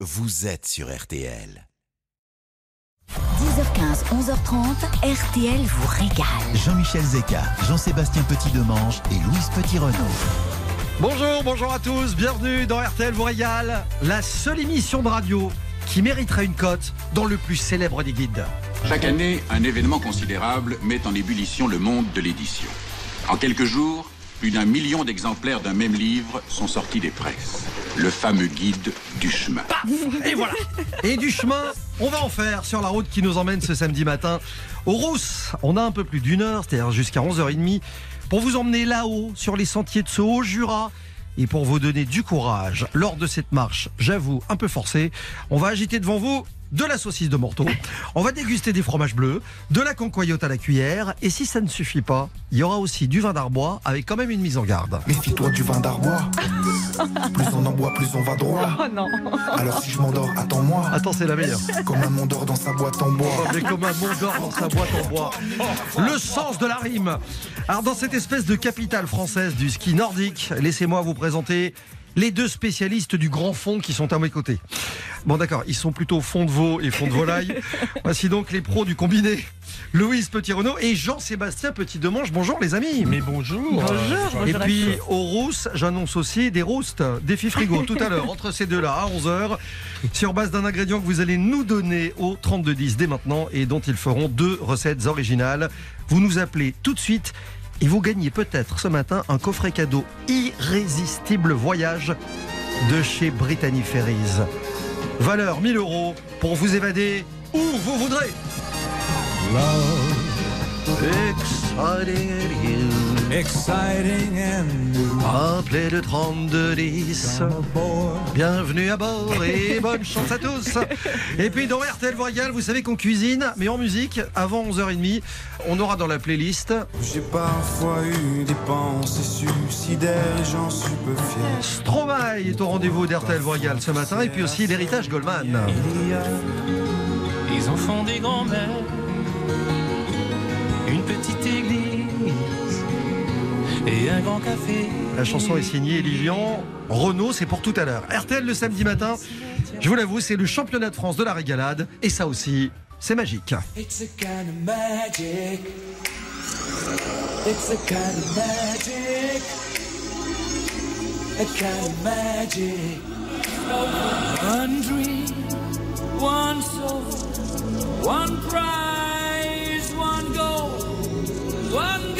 vous êtes sur RTL. 10h15, 11h30, RTL vous régale. Jean-Michel Zeka, Jean-Sébastien Petit-Demange et Louise Petit-Renaud. Bonjour, bonjour à tous, bienvenue dans RTL vous régale, la seule émission de radio qui mériterait une cote dans le plus célèbre des guides. Chaque année, un événement considérable met en ébullition le monde de l'édition. En quelques jours, plus d'un million d'exemplaires d'un même livre sont sortis des presses. Le fameux guide du chemin. Et voilà Et du chemin, on va en faire sur la route qui nous emmène ce samedi matin au Rousse. On a un peu plus d'une heure, c'est-à-dire jusqu'à 11h30, pour vous emmener là-haut, sur les sentiers de ce haut Jura, et pour vous donner du courage lors de cette marche, j'avoue, un peu forcée, on va agiter devant vous de la saucisse de Morteau, on va déguster des fromages bleus, de la concoyote à la cuillère, et si ça ne suffit pas, il y aura aussi du vin d'arbois avec quand même une mise en garde. Méfie-toi du vin d'arbois. plus on en boit, plus on va droit. Oh non. Alors si je m'endors, attends-moi. Attends, c'est la meilleure. Comme un monde dans sa boîte en bois. Mais comme un mont d'or dans sa boîte en bois. Le sens de la rime. Alors, dans cette espèce de capitale française du ski nordique, laissez-moi vous présenter les deux spécialistes du grand fond qui sont à mes côtés. Bon, d'accord, ils sont plutôt fond de veau et fond de volaille. Voici donc les pros du combiné. Louise Petit-Renaud et Jean-Sébastien Petit-Demange. Bonjour les amis. Mais bonjour. Et puis au Rousse, j'annonce aussi des roustes, défi frigo tout à l'heure, entre ces deux-là à 11h, sur base d'un ingrédient que vous allez nous donner au 3210 dès maintenant et dont ils feront deux recettes originales. Vous nous appelez tout de suite et vous gagnez peut-être ce matin un coffret cadeau irrésistible voyage de chez Brittany Ferries. Valeur 1000 euros pour vous évader où vous voudrez. Exciting and you. Exciting and new. Appelez le 3210. Bienvenue à bord et bonne chance à tous. Et puis dans RTL Voyage, vous savez qu'on cuisine, mais en musique, avant 11h30, on aura dans la playlist J'ai parfois eu des pensées suicidaires et j'en suis peu fier. Stromae est au rendez-vous d'RTL Voyage ce matin, et puis aussi l'héritage Goldman. Il y a Les enfants des grands-mères. Une petite église. Et un grand café. La chanson est signée Lilian. Renault, c'est pour tout à l'heure. RTL le samedi matin, je vous l'avoue, c'est le championnat de France de la régalade, et ça aussi, c'est magique. It's a kind of magic. It's a kind of magic. A kind of magic. One dream, one soul, one goal, one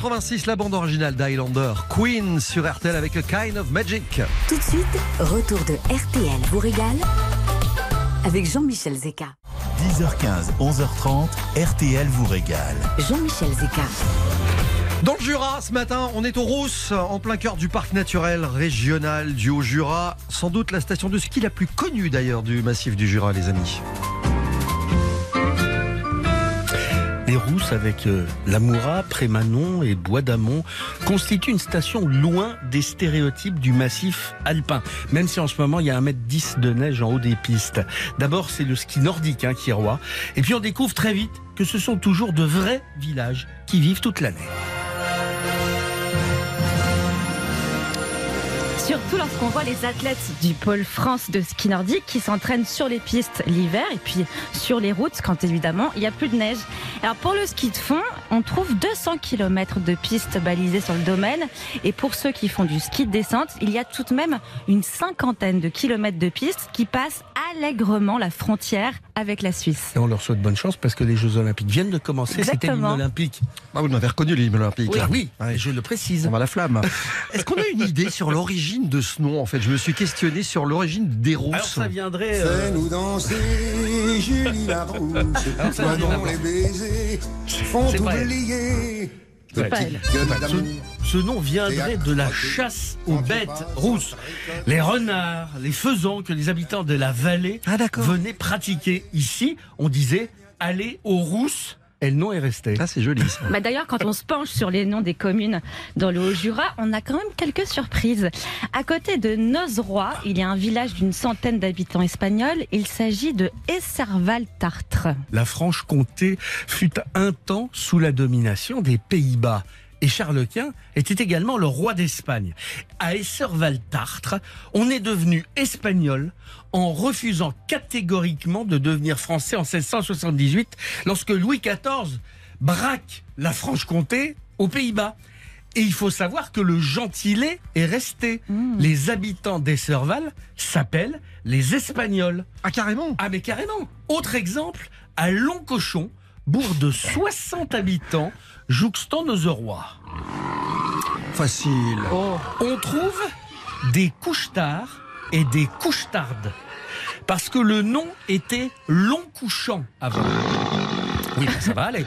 1986, la bande originale d'Highlander, Queen sur RTL avec A Kind of Magic. Tout de suite, retour de RTL vous régale avec Jean-Michel Zeka. 10h15, 11h30, RTL vous régale. Jean-Michel Zeka. Dans le Jura, ce matin, on est au Rousse, en plein cœur du parc naturel régional du Haut-Jura. Sans doute la station de ski la plus connue d'ailleurs du massif du Jura, les amis. Avec euh, Lamoura, Prémanon et Bois d'Amont constituent une station loin des stéréotypes du massif alpin, même si en ce moment il y a 1m10 de neige en haut des pistes. D'abord c'est le ski nordique hein, qui est roi, et puis on découvre très vite que ce sont toujours de vrais villages qui vivent toute l'année. Surtout lorsqu'on voit les athlètes du pôle France de ski nordique qui s'entraînent sur les pistes l'hiver et puis sur les routes quand évidemment il n'y a plus de neige. Alors pour le ski de fond, on trouve 200 km de pistes balisées sur le domaine et pour ceux qui font du ski de descente, il y a tout de même une cinquantaine de kilomètres de pistes qui passent allègrement la frontière avec la Suisse. Et on leur souhaite bonne chance parce que les Jeux Olympiques viennent de commencer. C'était l'hymne Exactement. olympique. Ah, vous m'avez reconnu l'hymne olympique. Oui, oui, Ouais. je le précise. On va la flamme. Est-ce qu'on a une idée sur l'origine de ce nom en fait Je me suis questionné sur l'origine des Rousses. Alors ça viendrait. euh, Fais-nous danser, Julie la rousse. Alors, ça Toi vient dont d'abord. les baisers font C'est pas elle. oublier. C'est pas elle. Gueule Enfin, d'amour. ce, ce nom viendrait de la chasse aux bêtes rousses. Les renards, les faisans que les habitants de la vallée Ah, d'accord. venaient pratiquer ici. On disait aller aux rousses et le nom est resté. Ah, c'est joli ça. Bah D'ailleurs, quand on se penche sur les noms des communes dans le Haut-Jura, on a quand même quelques surprises. À côté de Nozeroy, il y a un village d'une centaine d'habitants espagnols. Il s'agit de Esserval-Tartre. La Franche-Comté fut un temps sous la domination des Pays-Bas. Et Charles Quint était également le roi d'Espagne. À Esserval-Tartre, on est devenu espagnol en refusant catégoriquement de devenir français en 1678 lorsque Louis XIV braque la Franche-Comté aux Pays-Bas. Et il faut savoir que le gentilé est resté. Les habitants d'Esserval s'appellent les Espagnols. Ah, carrément? Ah mais carrément Autre exemple, à Longcochon, bourg de 60 habitants, jouxtant Nozeroy. Facile. On trouve des couchetards et des couchetardes. Parce que le nom était Long Couchant avant. Oui, ben, ça va aller.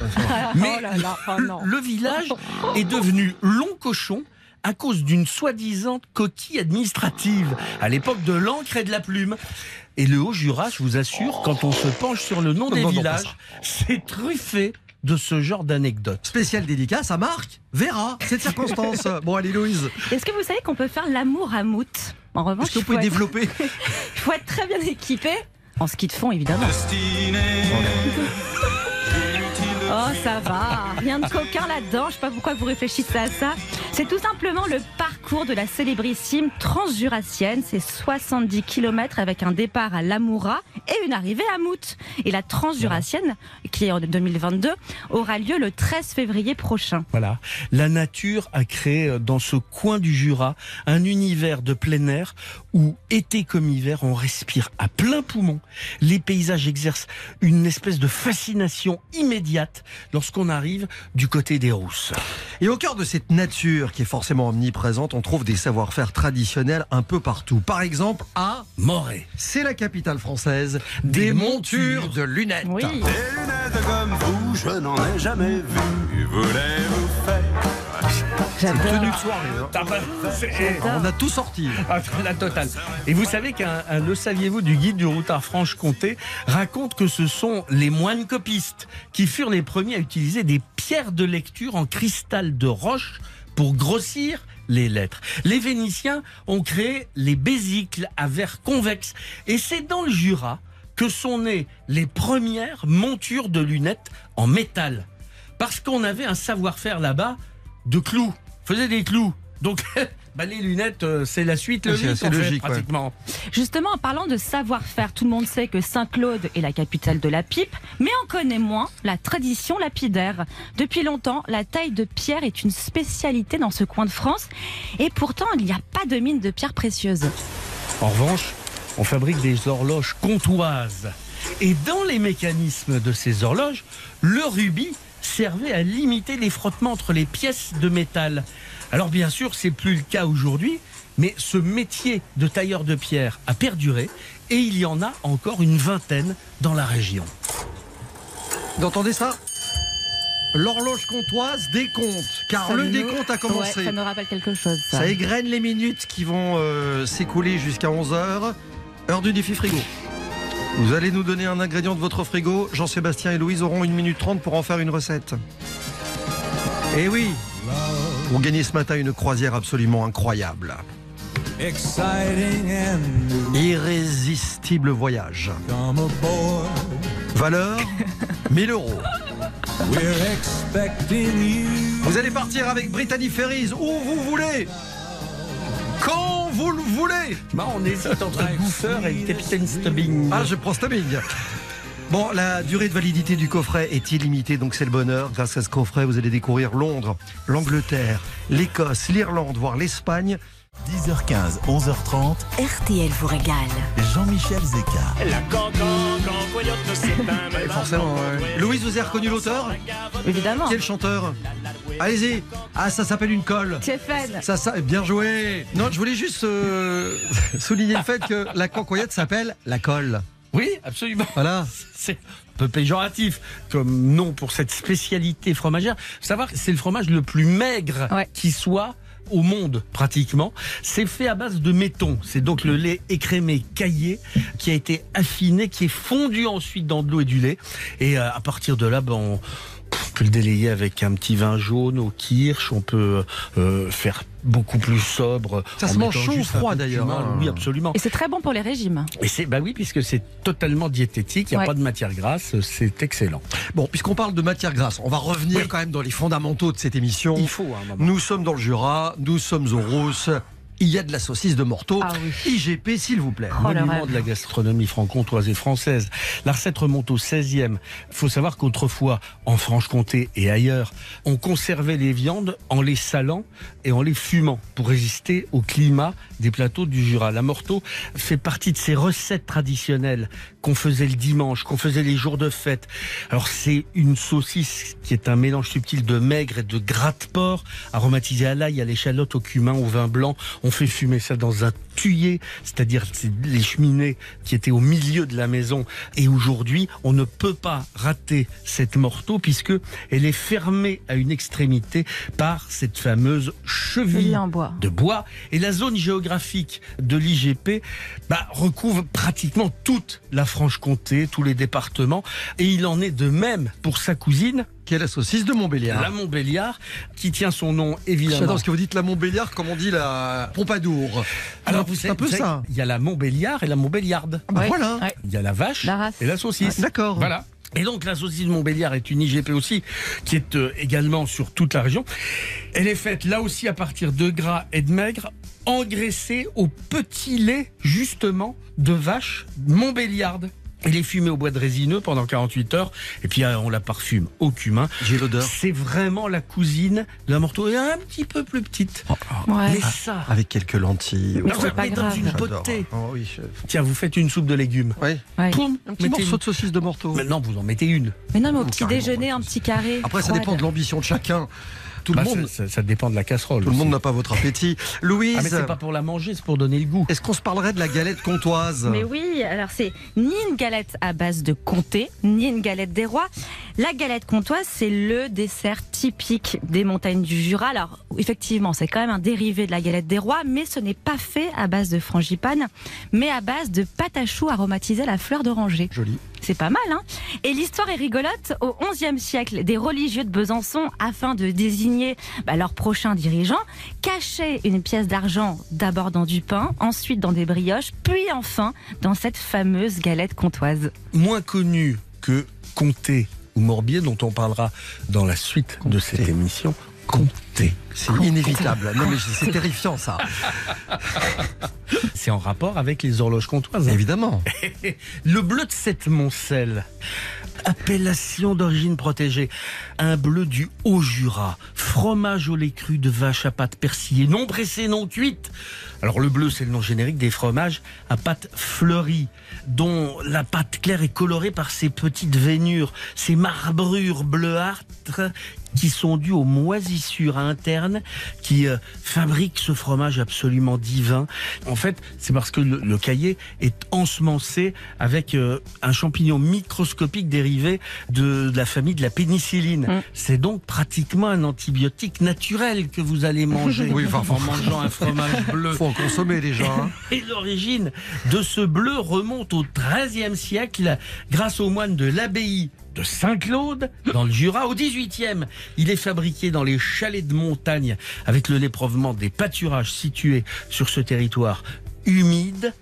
Mais Oh là là, oh non. le village est devenu Long Cochon à cause d'une soi-disant coquille administrative à l'époque de l'encre et de la plume. Et le Haut-Jura, je vous assure, quand on se penche sur le nom Non, des non, villages, c'est truffé de ce genre d'anecdotes. Spécial dédicace à Marc Vera, cette circonstance. bon, allez, Louise. Est-ce que vous savez qu'on peut faire l'amour à Mout En revanche, Est-ce que vous il faut pouvez être- développer il faut être très bien équipé. En ski de fond, évidemment. Oh, ça va. Rien de coquin là-dedans. Je sais pas pourquoi vous réfléchissez à ça. C'est tout simplement le parcours de la célébrissime transjurassienne. C'est 70 km avec un départ à Lamoura et une arrivée à Mout. Et la transjurassienne, qui est en 2022, aura lieu le 13 février prochain. Voilà. La nature a créé euh, dans ce coin du Jura un univers de plein air où, été comme hiver, on respire à plein poumon. Les paysages exercent une espèce de fascination immédiate lorsqu'on arrive du côté des Rousses. Et au cœur de cette nature qui est forcément omniprésente, on trouve des savoir-faire traditionnels un peu partout. Par exemple, à Morée. c'est la capitale française des, montures de lunettes. Oui. Des lunettes comme vous, je n'en ai jamais vu. Voulez-vous faire C'est une J'adore. tenue de soirée. hein. Ah bah, On a tout sorti. Ah, La totale. Et vous savez qu'un un le saviez-vous du guide du routard Franche-Comté raconte que ce sont les moines copistes qui furent les premiers à utiliser des pierres de lecture en cristal de roche pour grossir les lettres. Les Vénitiens ont créé les bésicles à verre convexe et c'est dans le Jura que sont nées les premières montures de lunettes en métal. Parce qu'on avait un savoir-faire là-bas de clous. Faisait des clous. Donc, bah, les lunettes, euh, c'est la suite C'est logique, assez en fait, logique, ouais. pratiquement. Justement, en parlant de savoir-faire, tout le monde sait que Saint-Claude est la capitale de la pipe, mais on connaît moins la tradition lapidaire. Depuis longtemps, la taille de pierre est une spécialité dans ce coin de France, et pourtant, il n'y a pas de mine de pierres précieuses. En revanche, on fabrique des horloges comptoises. Et dans les mécanismes de ces horloges, le rubis servait à limiter les frottements entre les pièces de métal. Alors bien sûr, c'est plus le cas aujourd'hui, mais ce métier de tailleur de pierre a perduré et il y en a encore une vingtaine dans la région. Vous entendez ça? L'horloge comptoise décompte, car Ça le nous- décompte a Ouais, commencé. ça nous rappelle quelque chose. ça. ça égrène les minutes qui vont euh, s'écouler jusqu'à 11h. Heure du défi frigo. Vous allez nous donner un ingrédient de votre frigo. Jean-Sébastien et Louise auront 1 minute 30 pour en faire une recette. Et oui, vous gagnez ce matin une croisière absolument incroyable. Exciting and Irrésistible voyage. Valeur 1000 euros. We're expecting you. Vous allez partir avec Brittany Ferries où vous voulez. Quand vous le voulez. Bah, on hésite entre le bouffeur et le capitaine Stubbing. Ah, je prends Stubbing. Bon, la durée de validité du coffret est illimitée, donc c'est le bonheur. Grâce à ce coffret, vous allez découvrir Londres, l'Angleterre, l'Écosse, l'Irlande, voire l'Espagne. 10h15, 11h30, RTL vous régale. Jean-Michel Zeka. Et forcément, ouais. Louise, vous avez reconnu l'auteur? Évidemment. Qui est le chanteur? Allez-y. Ah, ça s'appelle une colle. Stéphane. Ça, ça, bien joué. Non, je voulais juste euh, souligner le fait que la cancoyote s'appelle la colle. Oui, absolument. Voilà. C'est un peu péjoratif comme nom pour cette spécialité fromagère. Faut Savoir que c'est le fromage le plus maigre Ouais. qui soit au monde pratiquement. C'est fait à base de méton. C'est donc le lait écrémé caillé qui a été affiné, qui est fondu ensuite dans de l'eau et du lait. Et euh, à partir de là, ben, on peut le délayer avec un petit vin jaune au kirsch. On peut euh, faire beaucoup plus sobre. Ça se mange chaud ou froid, d'ailleurs, hein. Oui, absolument. Et c'est très bon pour les régimes. Et c'est bah oui puisque c'est totalement diététique, il n'y a Ouais. pas de matière grasse, c'est excellent. Bon, puisqu'on parle de matière grasse, on va revenir Oui. quand même dans les fondamentaux de cette émission. Il faut moment. Nous sommes dans le Jura, nous sommes au Rousse. Il y a de la saucisse de Morteau. Ah oui. IGP, s'il vous plaît. Oh, monument de la gastronomie franc-comtoise et française. La recette remonte au 16e. Il faut savoir qu'autrefois, en Franche-Comté et ailleurs, on conservait les viandes en les salant et en les fumant pour résister au climat des plateaux du Jura. La morteau fait partie de ces recettes traditionnelles qu'on faisait le dimanche, qu'on faisait les jours de fête. Alors c'est une saucisse qui est un mélange subtil de maigre et de gras de porc, aromatisé à l'ail, à l'échalote, au cumin, au vin blanc. On fait fumer ça dans un tuyé, c'est-à-dire c'est les cheminées qui étaient au milieu de la maison. Et aujourd'hui, on ne peut pas rater cette morteau puisque elle est fermée à une extrémité par cette fameuse cheville Cheville en bois. de bois. Et la zone géographique de l'IGP bah, recouvre pratiquement toute la Franche-Comté, tous les départements. Et il en est de même pour sa cousine, Qui est la saucisse de Montbéliard. la Montbéliard, qui tient son nom évidemment. J'adore ce que vous dites, la Montbéliard, comme on dit la Pompadour. Alors, c'est un peu ça. Il y a la Montbéliard et la Montbéliarde. Ah bah Ouais. voilà. Ouais. Il y a la vache La race. et la saucisse. D'accord. Voilà. Et donc la saucisse de Montbéliard est une IGP aussi, qui est euh, également sur toute la région. Elle est faite là aussi à partir de gras et de maigre, engraissée au petit lait justement de vache Montbéliarde. Elle est fumée au bois de résineux pendant 48 heures et puis euh, on la parfume au cumin. J'ai l'odeur. C'est vraiment la cousine la morteau et un petit peu plus petite. Ouais. Mais ça, Avec quelques lentilles. Non, c'est pas dans grave. une potée. Oh oui, je- Tiens, vous faites une soupe de légumes. Ouais. Poum, Un petit mettez morceau une- de saucisse de Morteau. Maintenant, vous en mettez une. Mais non, mais au petit déjeuner, un petit carré. Après, ça dépend de l'ambition de chacun. Tout le Bah, monde, ça, dépend de la casserole. tout le monde n'a pas votre appétit. Louise, Ah, mais c'est pas pour la manger, c'est pour donner le goût. est-ce qu'on se parlerait de la galette comtoise Mais oui, alors c'est ni une galette à base de comté, ni une galette des rois. La galette comtoise, c'est le dessert typique des montagnes du Jura. Alors, effectivement, c'est quand même un dérivé de la galette des rois, mais ce n'est pas fait à base de frangipane, mais à base de pâte à choux aromatisée à la fleur d'oranger. Joli. C'est pas mal, hein Et l'histoire est rigolote. Au XIe siècle, des religieux de Besançon, afin de désigner bah, leur prochain dirigeant, cachaient une pièce d'argent d'abord dans du pain, ensuite dans des brioches, puis enfin dans cette fameuse galette comtoise. Moins connu que Comté ou Morbier, dont on parlera dans la suite de cette émission. Comté. C'est inévitable. Non mais c'est terrifiant ça. C'est en rapport avec les horloges comtoises. hein. Évidemment. Le bleu de Sept-Moncel, appellation d'origine protégée. Un bleu du Haut-Jura, fromage au lait cru de vache à pâte persillée, non pressée, non cuite. Alors le bleu, c'est le nom générique des fromages à pâte fleurie, dont la pâte claire est colorée par ces petites veinures, ces marbrures bleuâtres qui sont dues aux moisissures internes qui euh, fabriquent ce fromage absolument divin. En fait, c'est parce que le, le caillé est ensemencé avec euh, un champignon microscopique dérivé de, de la famille de la pénicilline. Mm. C'est donc pratiquement un antibiotique naturel que vous allez manger Oui, enfin, en mangeant un fromage bleu. Faut en consommer déjà. hein. Et l'origine de ce bleu remonte au XIIIe siècle grâce aux moines de l'abbaye de Saint-Claude dans le Jura. Au XVIIIe, il est fabriqué dans les chalets de montagne avec le lépreuvement des pâturages situés sur ce territoire humide.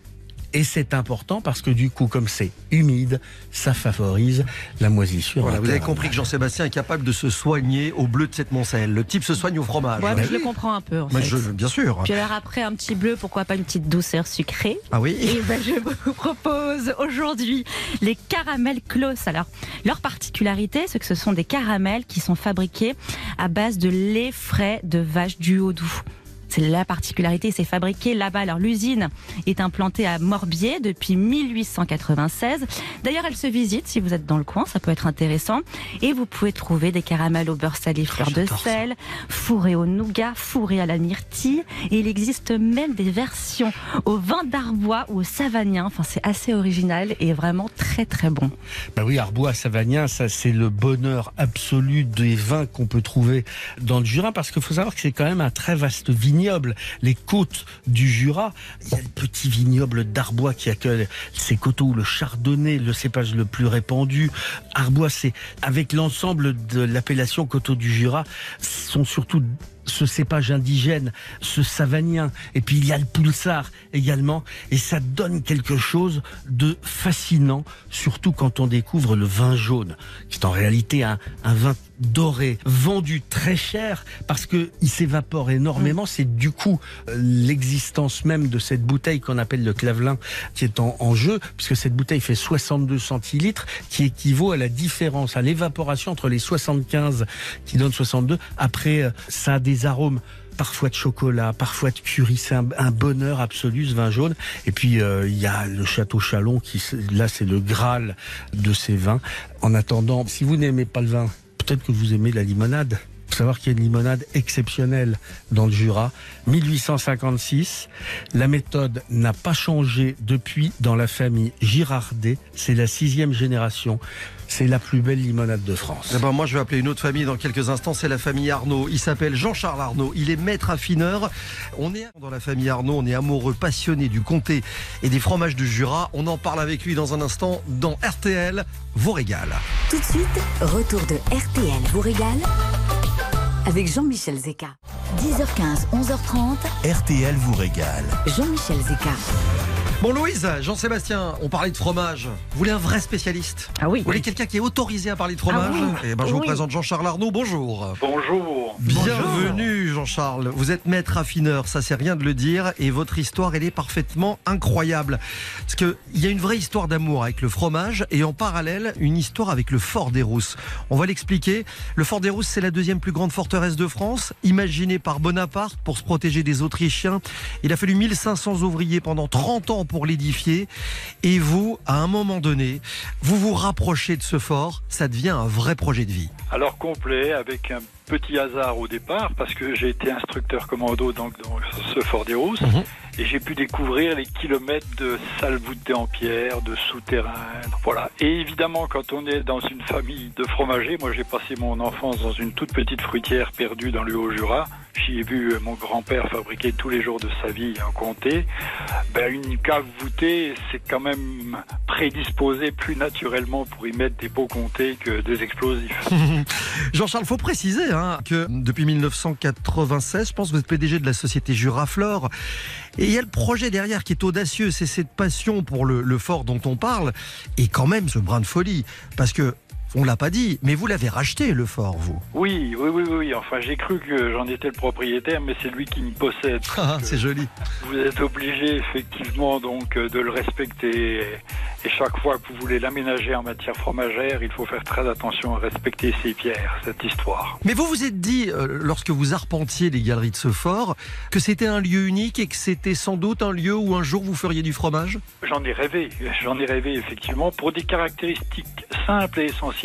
Et c'est important parce que du coup, comme c'est humide, ça favorise la moisissure. Voilà, vous avez compris que Jean-Sébastien est capable de se soigner au bleu de cette Moncel. Le type se soigne au fromage. Ouais, mais je le comprends un peu en Mais fait. je, bien sûr. Puis alors après un petit bleu, pourquoi pas une petite douceur sucrée Ah oui. Et ben, je vous propose aujourd'hui les caramels Klaus. Alors, leur particularité, c'est que ce sont des caramels qui sont fabriqués à base de lait frais de vache du Haut-Doubs. C'est la particularité, c'est fabriqué là-bas. Alors l'usine est implantée à Morbier depuis 1896. D'ailleurs, elle se visite si vous êtes dans le coin, ça peut être intéressant. Et vous pouvez trouver des caramels au beurre salé fleur de sel, fourrés au nougat, fourrés à la myrtille. Et il existe même des versions au vin d'Arbois ou au savagnin. Enfin, c'est assez original et vraiment très très bon. Bah oui, Arbois, Savagnin, ça c'est le bonheur absolu des vins qu'on peut trouver dans le Jura, parce qu'il faut savoir que c'est quand même un très vaste vignoble. Les côtes du Jura, il y a le petit vignoble d'Arbois qui accueille ces coteaux le chardonnay, le cépage le plus répandu. Arbois, c'est avec l'ensemble de l'appellation coteaux du Jura, sont surtout ce cépage indigène, ce savagnin, et puis il y a le poulsard également, et ça donne quelque chose de fascinant, surtout quand on découvre le vin jaune, qui est en réalité un, un vin doré, vendu très cher parce que il s'évapore énormément. C'est du coup euh, l'existence même de cette bouteille qu'on appelle le clavelin qui est en, en jeu, puisque cette bouteille fait 62 centilitres, qui équivaut à la différence, à l'évaporation entre les 75 qui donne 62. Après, euh, ça a des arômes parfois de chocolat, parfois de curry. C'est un, un bonheur absolu ce vin jaune. Et puis euh, il y a le château Chalon qui là c'est le graal de ces vins. En attendant, si vous n'aimez pas le vin, peut-être que vous aimez la limonade. Faut savoir qu'il y a une limonade exceptionnelle dans le Jura. 1856. La méthode n'a pas changé depuis dans la famille Girardet. C'est la sixième génération. C'est la plus belle limonade de France. Eh ben, moi, je vais appeler une autre famille dans quelques instants. C'est la famille Arnaud. Il s'appelle Jean-Charles Arnaud. Il est maître affineur. On est dans la famille Arnaud. On est amoureux, passionné du comté et des fromages du Jura. On en parle avec lui dans un instant dans RTL. Vous régale. Tout de suite, retour de RTL vous régale avec Jean-Michel Zeka. 10h15, 11h30, RTL vous régale. Jean-Michel Zeka. Bon, Louise, Jean-Sébastien, on parlait de fromage. Vous voulez un vrai spécialiste Ah oui. Vous voulez quelqu'un qui est autorisé à parler de fromage Ah oui. Eh ben, je vous Oui. présente Jean-Charles Arnaud. Bonjour. Bonjour. Bienvenue Jean-Charles, vous êtes maître affineur, ça c'est rien de le dire, et votre histoire elle est parfaitement incroyable. Parce qu'il y a une vraie histoire d'amour avec le fromage, et en parallèle une histoire avec le Fort des Rousses. On va l'expliquer. Le Fort des Rousses c'est la deuxième plus grande forteresse de France, imaginée par Bonaparte pour se protéger des Autrichiens. Il a fallu 1500 ouvriers pendant 30 ans pour l'édifier, et vous, à un moment donné, vous vous rapprochez de ce fort, ça devient un vrai projet de vie. Alors complet, avec un petit hasard au départ, parce que j'ai été instructeur commando donc, dans ce Fort des Rousses, Mhm. et j'ai pu découvrir les kilomètres de salles voûtées en pierre, de souterrains, voilà. Et évidemment, quand on est dans une famille de fromagers, moi j'ai passé mon enfance dans une toute petite fruitière perdue dans le Haut-Jura, j'y ai vu euh, mon grand-père fabriquer tous les jours de sa vie un comté. Ben, une cave voûtée, c'est quand même prédisposé plus naturellement pour y mettre des beaux comtés que des explosifs. Jean-Charles, faut préciser hein, que depuis 1996, je pense que vous êtes PDG de la société Juraflore. Et il y a le projet derrière qui est audacieux, c'est cette passion pour le, le fort dont on parle, et quand même ce brin de folie. Parce que, on l'a pas dit, mais vous l'avez racheté le fort, vous. Oui, oui, oui, oui. Enfin, j'ai cru que j'en étais le propriétaire, mais c'est lui qui me possède. Ah, c'est joli. Vous êtes obligé, effectivement, donc, euh, de le respecter. Et chaque fois que vous voulez l'aménager en matière fromagère, il faut faire très attention à respecter ces pierres, cette histoire. Mais vous vous êtes dit, euh, lorsque vous arpentiez les galeries de ce fort, que c'était un lieu unique et que c'était sans doute un lieu où un jour vous feriez du fromage? J'en ai rêvé, j'en ai rêvé effectivement pour des caractéristiques simples et essentielles.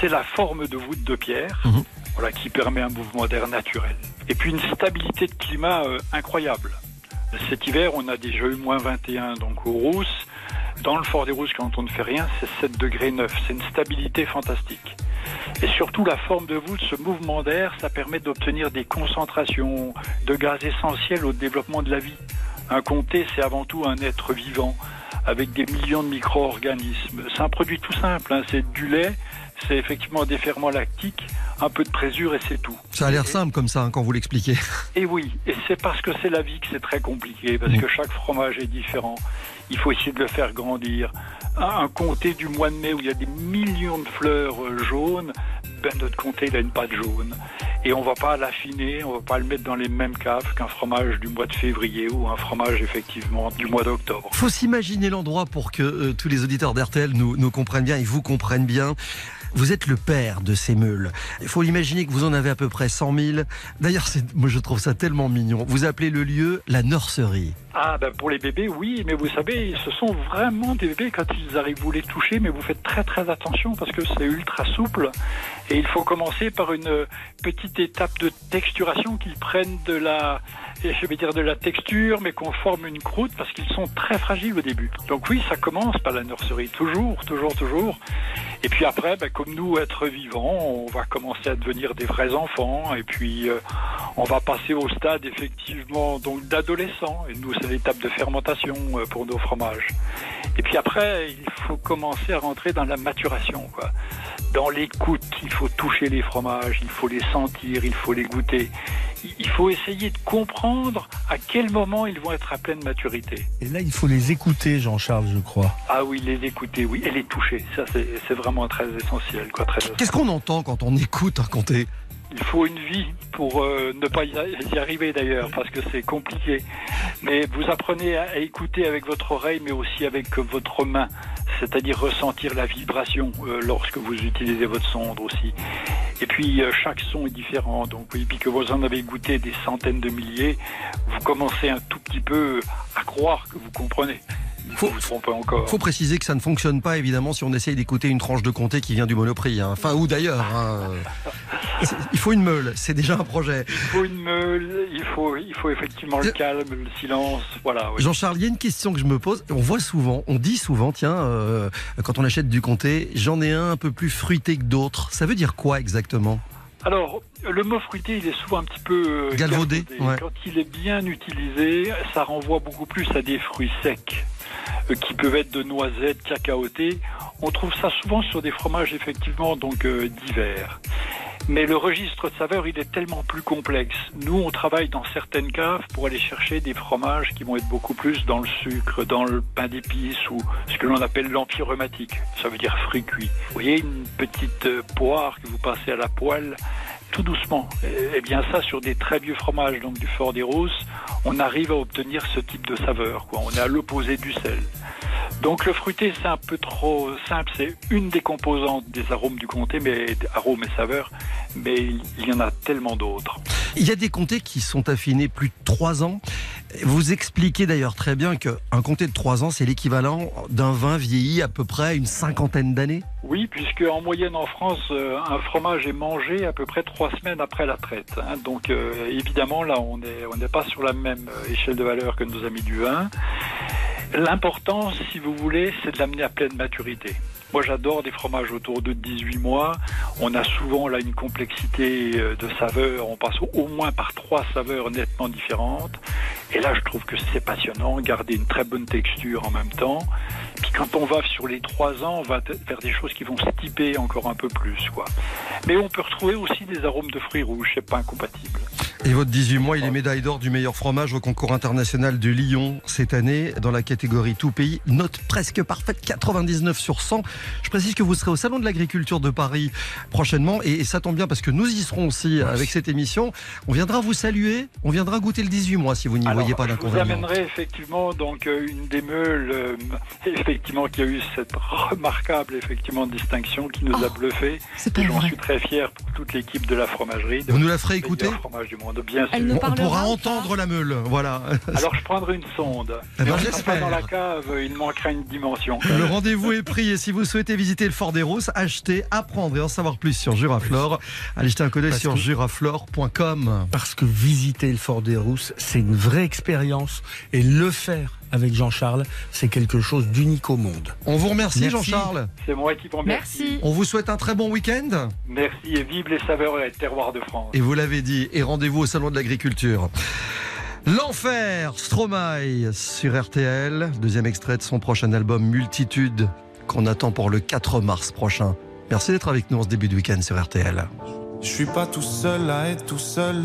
C'est la forme de voûte de pierre, Mhm. voilà, qui permet un mouvement d'air naturel. Et puis une stabilité de climat euh, incroyable. Cet hiver, on a déjà eu moins 21 donc aux Rousses. Dans le Fort des Rousses, quand on ne fait rien, c'est 7 degrés 9. C'est une stabilité fantastique. Et surtout, la forme de voûte, ce mouvement d'air, ça permet d'obtenir des concentrations de gaz essentiels au développement de la vie. Un comté, c'est avant tout un être vivant, avec des millions de micro-organismes. C'est un produit tout simple, hein. c'est du lait, c'est effectivement des ferments lactiques, un peu de présure et c'est tout. Ça a l'air simple comme ça hein, quand vous l'expliquez. Et oui, et c'est parce que c'est la vie que c'est très compliqué, parce que chaque fromage est différent. Il faut essayer de le faire grandir. Un comté du mois de mai où il y a des millions de fleurs euh, jaunes, ben notre comté il a une pâte jaune. Et on va pas l'affiner, on va pas le mettre dans les mêmes caves qu'un fromage du mois de février ou un fromage effectivement du mois d'octobre. faut s'imaginer l'endroit pour que euh, tous les auditeurs d'RTL nous, comprennent bien et vous comprennent bien. Vous êtes le père de ces meules. Il faut imaginer que vous en avez à peu près 100 000. D'ailleurs, moi je trouve ça tellement mignon. Vous appelez le lieu la nurserie. Ah ben pour les bébés oui, mais vous savez, ce sont vraiment des bébés quand ils arrivent, vous les touchez, mais vous faites très très attention parce que c'est ultra souple et il faut commencer par une petite étape de texturation qu'ils prennent de la, je vais dire de la texture, mais qu'on forme une croûte parce qu'ils sont très fragiles au début. Donc oui, ça commence par la nurserie, toujours, toujours, toujours. Et puis après, ben, comme nous, être vivants, on va commencer à devenir des vrais enfants et puis euh, on va passer au stade effectivement donc d'adolescents. Et nous, c'est l'étape de fermentation euh, pour nos fromages. Et puis après, il faut commencer à rentrer dans la maturation, quoi. Dans l'écoute, il faut toucher les fromages, il faut les sentir, il faut les goûter. Il- faut essayer de comprendre à quel moment ils vont être à pleine maturité. Et là, il faut les écouter, Jean-Charles, je crois. Ah oui, les écouter, oui, et les toucher. Ça, c'est c'est vraiment très essentiel, quoi. Très Qu'est-ce qu'on entend quand on écoute un comté Il faut une vie pour euh, ne pas y arriver d'ailleurs, parce que c'est compliqué. Mais vous apprenez à, écouter avec votre oreille, mais aussi avec votre main, c'est-à-dire ressentir la vibration euh, lorsque vous utilisez votre sonde aussi. Et puis euh, chaque son est différent, donc oui, puis que vous en avez goûté des centaines de milliers, vous commencez un tout petit peu à croire que vous comprenez. Encore. faut préciser que ça ne fonctionne pas évidemment si on essaye d'écouter une tranche de comté qui vient du Monoprix. hein. Enfin, ou d'ailleurs. hein. Il faut une meule, c'est déjà un projet. Il faut une meule, il faut, il faut effectivement le calme, le silence, voilà. oui. Jean-Charles, il y a une question que je me pose. On voit souvent, on dit souvent, tiens, euh, quand on achète du comté, j'en ai un un peu plus fruité que d'autres. Ça veut dire quoi exactement? Alors, le mot fruité, il est souvent un petit peu euh, Galvaudé, ouais. Quand il est bien utilisé, ça renvoie beaucoup plus à des fruits secs, euh, qui peuvent être de noisettes, cacaotées. On trouve ça souvent sur des fromages effectivement donc euh, d'hiver. Mais le registre de saveur, il est tellement plus complexe. Nous, on travaille dans certaines caves pour aller chercher des fromages qui vont être beaucoup plus dans le sucre, dans le pain d'épices ou ce que l'on appelle l'empyromatique. Ça veut dire fruit cuit. Vous voyez une petite poire que vous passez à la poêle tout doucement. Eh eh bien ça, sur des très vieux fromages, donc du Fort des Rousses, on arrive à obtenir ce type de saveur. On est à l'opposé du sel. Donc le fruité, c'est un peu trop simple. C'est une des composantes des arômes du comté, mais arômes et saveurs. Mais il y en a tellement d'autres. Il y a des comtés qui sont affinés plus de 3 ans. Vous expliquez d'ailleurs très bien qu'un comté de 3 ans, c'est l'équivalent d'un vin vieilli à peu près une cinquantaine d'années Oui, puisque en moyenne en France, euh, un fromage est mangé à peu près trois semaines après la traite. hein. Donc euh, évidemment, là, on n'est on pas sur la même euh, échelle de valeur que nos amis du vin. L'important, si vous voulez, c'est de l'amener à pleine maturité. Moi, j'adore des fromages autour de 18 mois. On a souvent là une complexité de saveurs. On passe au moins par trois saveurs nettement différentes. Et là, je trouve que c'est passionnant. Garder une très bonne texture en même temps. Quand on va sur les trois ans, on va vers des choses qui vont se encore un peu plus, quoi. Mais on peut retrouver aussi des arômes de fruits rouges. C'est pas incompatible. Et votre 18 mois, il est médaille d'or du meilleur fromage au concours international de Lyon cette année dans la catégorie tout pays. Note presque parfaite, 99 sur 100. Je précise que vous serez au Salon de l'Agriculture de Paris prochainement et, ça tombe bien parce que nous y serons aussi avec cette émission. On viendra vous saluer, on viendra goûter le 18 mois si vous n'y voyez pas je vous d'inconvénient. amènerai effectivement donc euh, une des meules euh, effectivement qui a eu cette remarquable effectivement distinction qui nous a bluffé. Et J'en vrai. suis très fier pour toute l'équipe de la fromagerie. de Vous nous la ferez écouter? fromage du monde, bien sûr. On, pourra entendre la meule, voilà. Alors je prendrai une sonde. Eh ben, Mais on sera j'espère. pas dans la cave, il manquera une dimension. Le rendez-vous est pris et si vous souhaitez visiter le Fort des Rousses, acheter, apprendre et en savoir plus sur Juraflore, allez jeter un coup d'œil sur que- juraflore.com. Parce que visiter le Fort des Rousses, c'est une vraie expérience. Et le faire avec Jean-Charles, c'est quelque chose d'unique au monde. On vous remercie Merci. Jean-Charles. C'est moi qui vous remercie. Merci. On vous souhaite un très bon week-end. Merci et vive les saveurs et les terroirs de France. Et vous l'avez dit, et rendez-vous au Salon de l'Agriculture. L'enfer, Stromae sur RTL, deuxième extrait de son prochain album Multitude qu'on attend pour le 4 mars prochain. Merci d'être avec nous en ce début de week-end sur RTL. Je suis pas tout seul à être tout seul.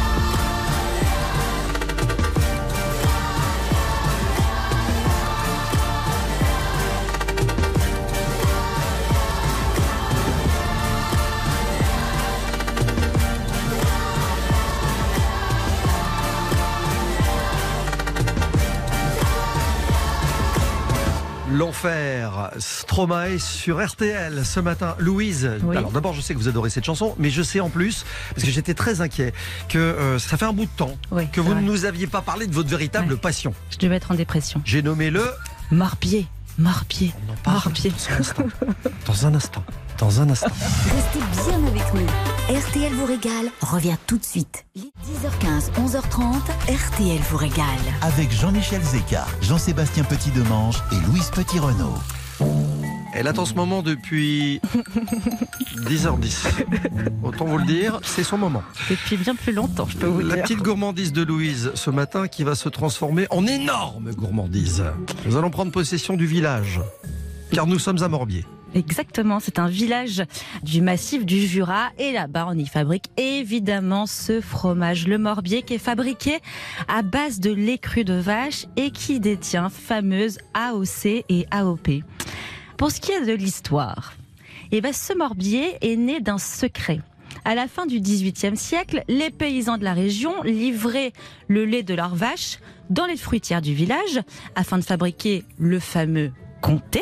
L'enfer, Stromae sur RTL ce matin. Louise, Oui. alors d'abord je sais que vous adorez cette chanson, mais je sais en plus, parce que j'étais très inquiet, que euh, ça fait un bout de temps Oui, que vous ne nous aviez pas parlé de votre véritable Ouais. passion. Je devais être en dépression. J'ai nommé le... On en parle Morbier. dans un instant. Dans un instant. dans un instant. Restez bien avec nous. RTL vous régale revient tout de suite. 10h15, 11h30, RTL vous régale. Avec Jean-Michel Zeka, Jean-Sébastien Petit-Demange et Louise Petit-Renault. Elle attend ce moment depuis 10h10. Autant vous le dire, c'est son moment. Depuis bien plus longtemps, je peux vous La dire. petite gourmandise de Louise ce matin qui va se transformer en énorme gourmandise. Nous allons prendre possession du village, car nous sommes à Morbier. Exactement, c'est un village du massif du Jura et là-bas on y fabrique évidemment ce fromage, le morbier, qui est fabriqué à base de lait cru de vache et qui détient fameuse AOC et AOP. Pour ce qui est de l'histoire, eh ben, ce morbier est né d'un secret. À la fin du XVIIIe siècle, les paysans de la région livraient le lait de leurs vaches dans les fruitières du village afin de fabriquer le fameux comté.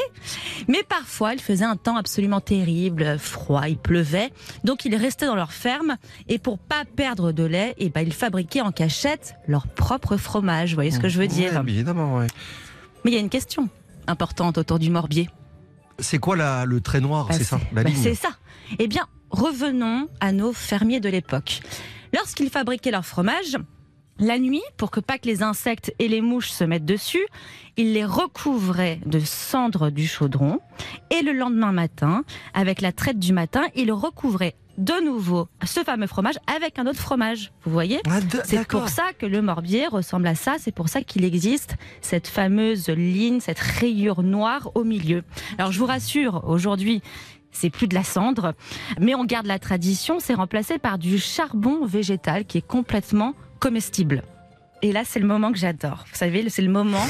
Mais parfois, il faisait un temps absolument terrible, froid, il pleuvait. Donc, ils restaient dans leur ferme et pour pas perdre de lait, eh ben, ils fabriquaient en cachette leur propre fromage. Vous voyez ce que je veux dire évidemment, ouais. Mais il y a une question importante autour du morbier. C'est quoi la- le trait noir? Bah, C'est ça, la bah, ligne C'est ça. Eh bien, revenons à nos fermiers de l'époque. Lorsqu'ils fabriquaient leur fromage, la nuit, pour que pas que les insectes et les mouches se mettent dessus, ils les recouvraient de cendres du chaudron. Et le lendemain matin, avec la traite du matin, ils recouvraient de nouveau ce fameux fromage avec un autre fromage. Vous voyez Ah, c'est pour ça que le morbier ressemble à ça. C'est pour ça qu'il existe cette fameuse ligne, cette rayure noire au milieu. Alors je vous rassure, aujourd'hui, c'est plus de la cendre, mais on garde la tradition. C'est remplacé par du charbon végétal qui est complètement comestible. Et là, c'est le moment que j'adore. Vous savez, c'est le moment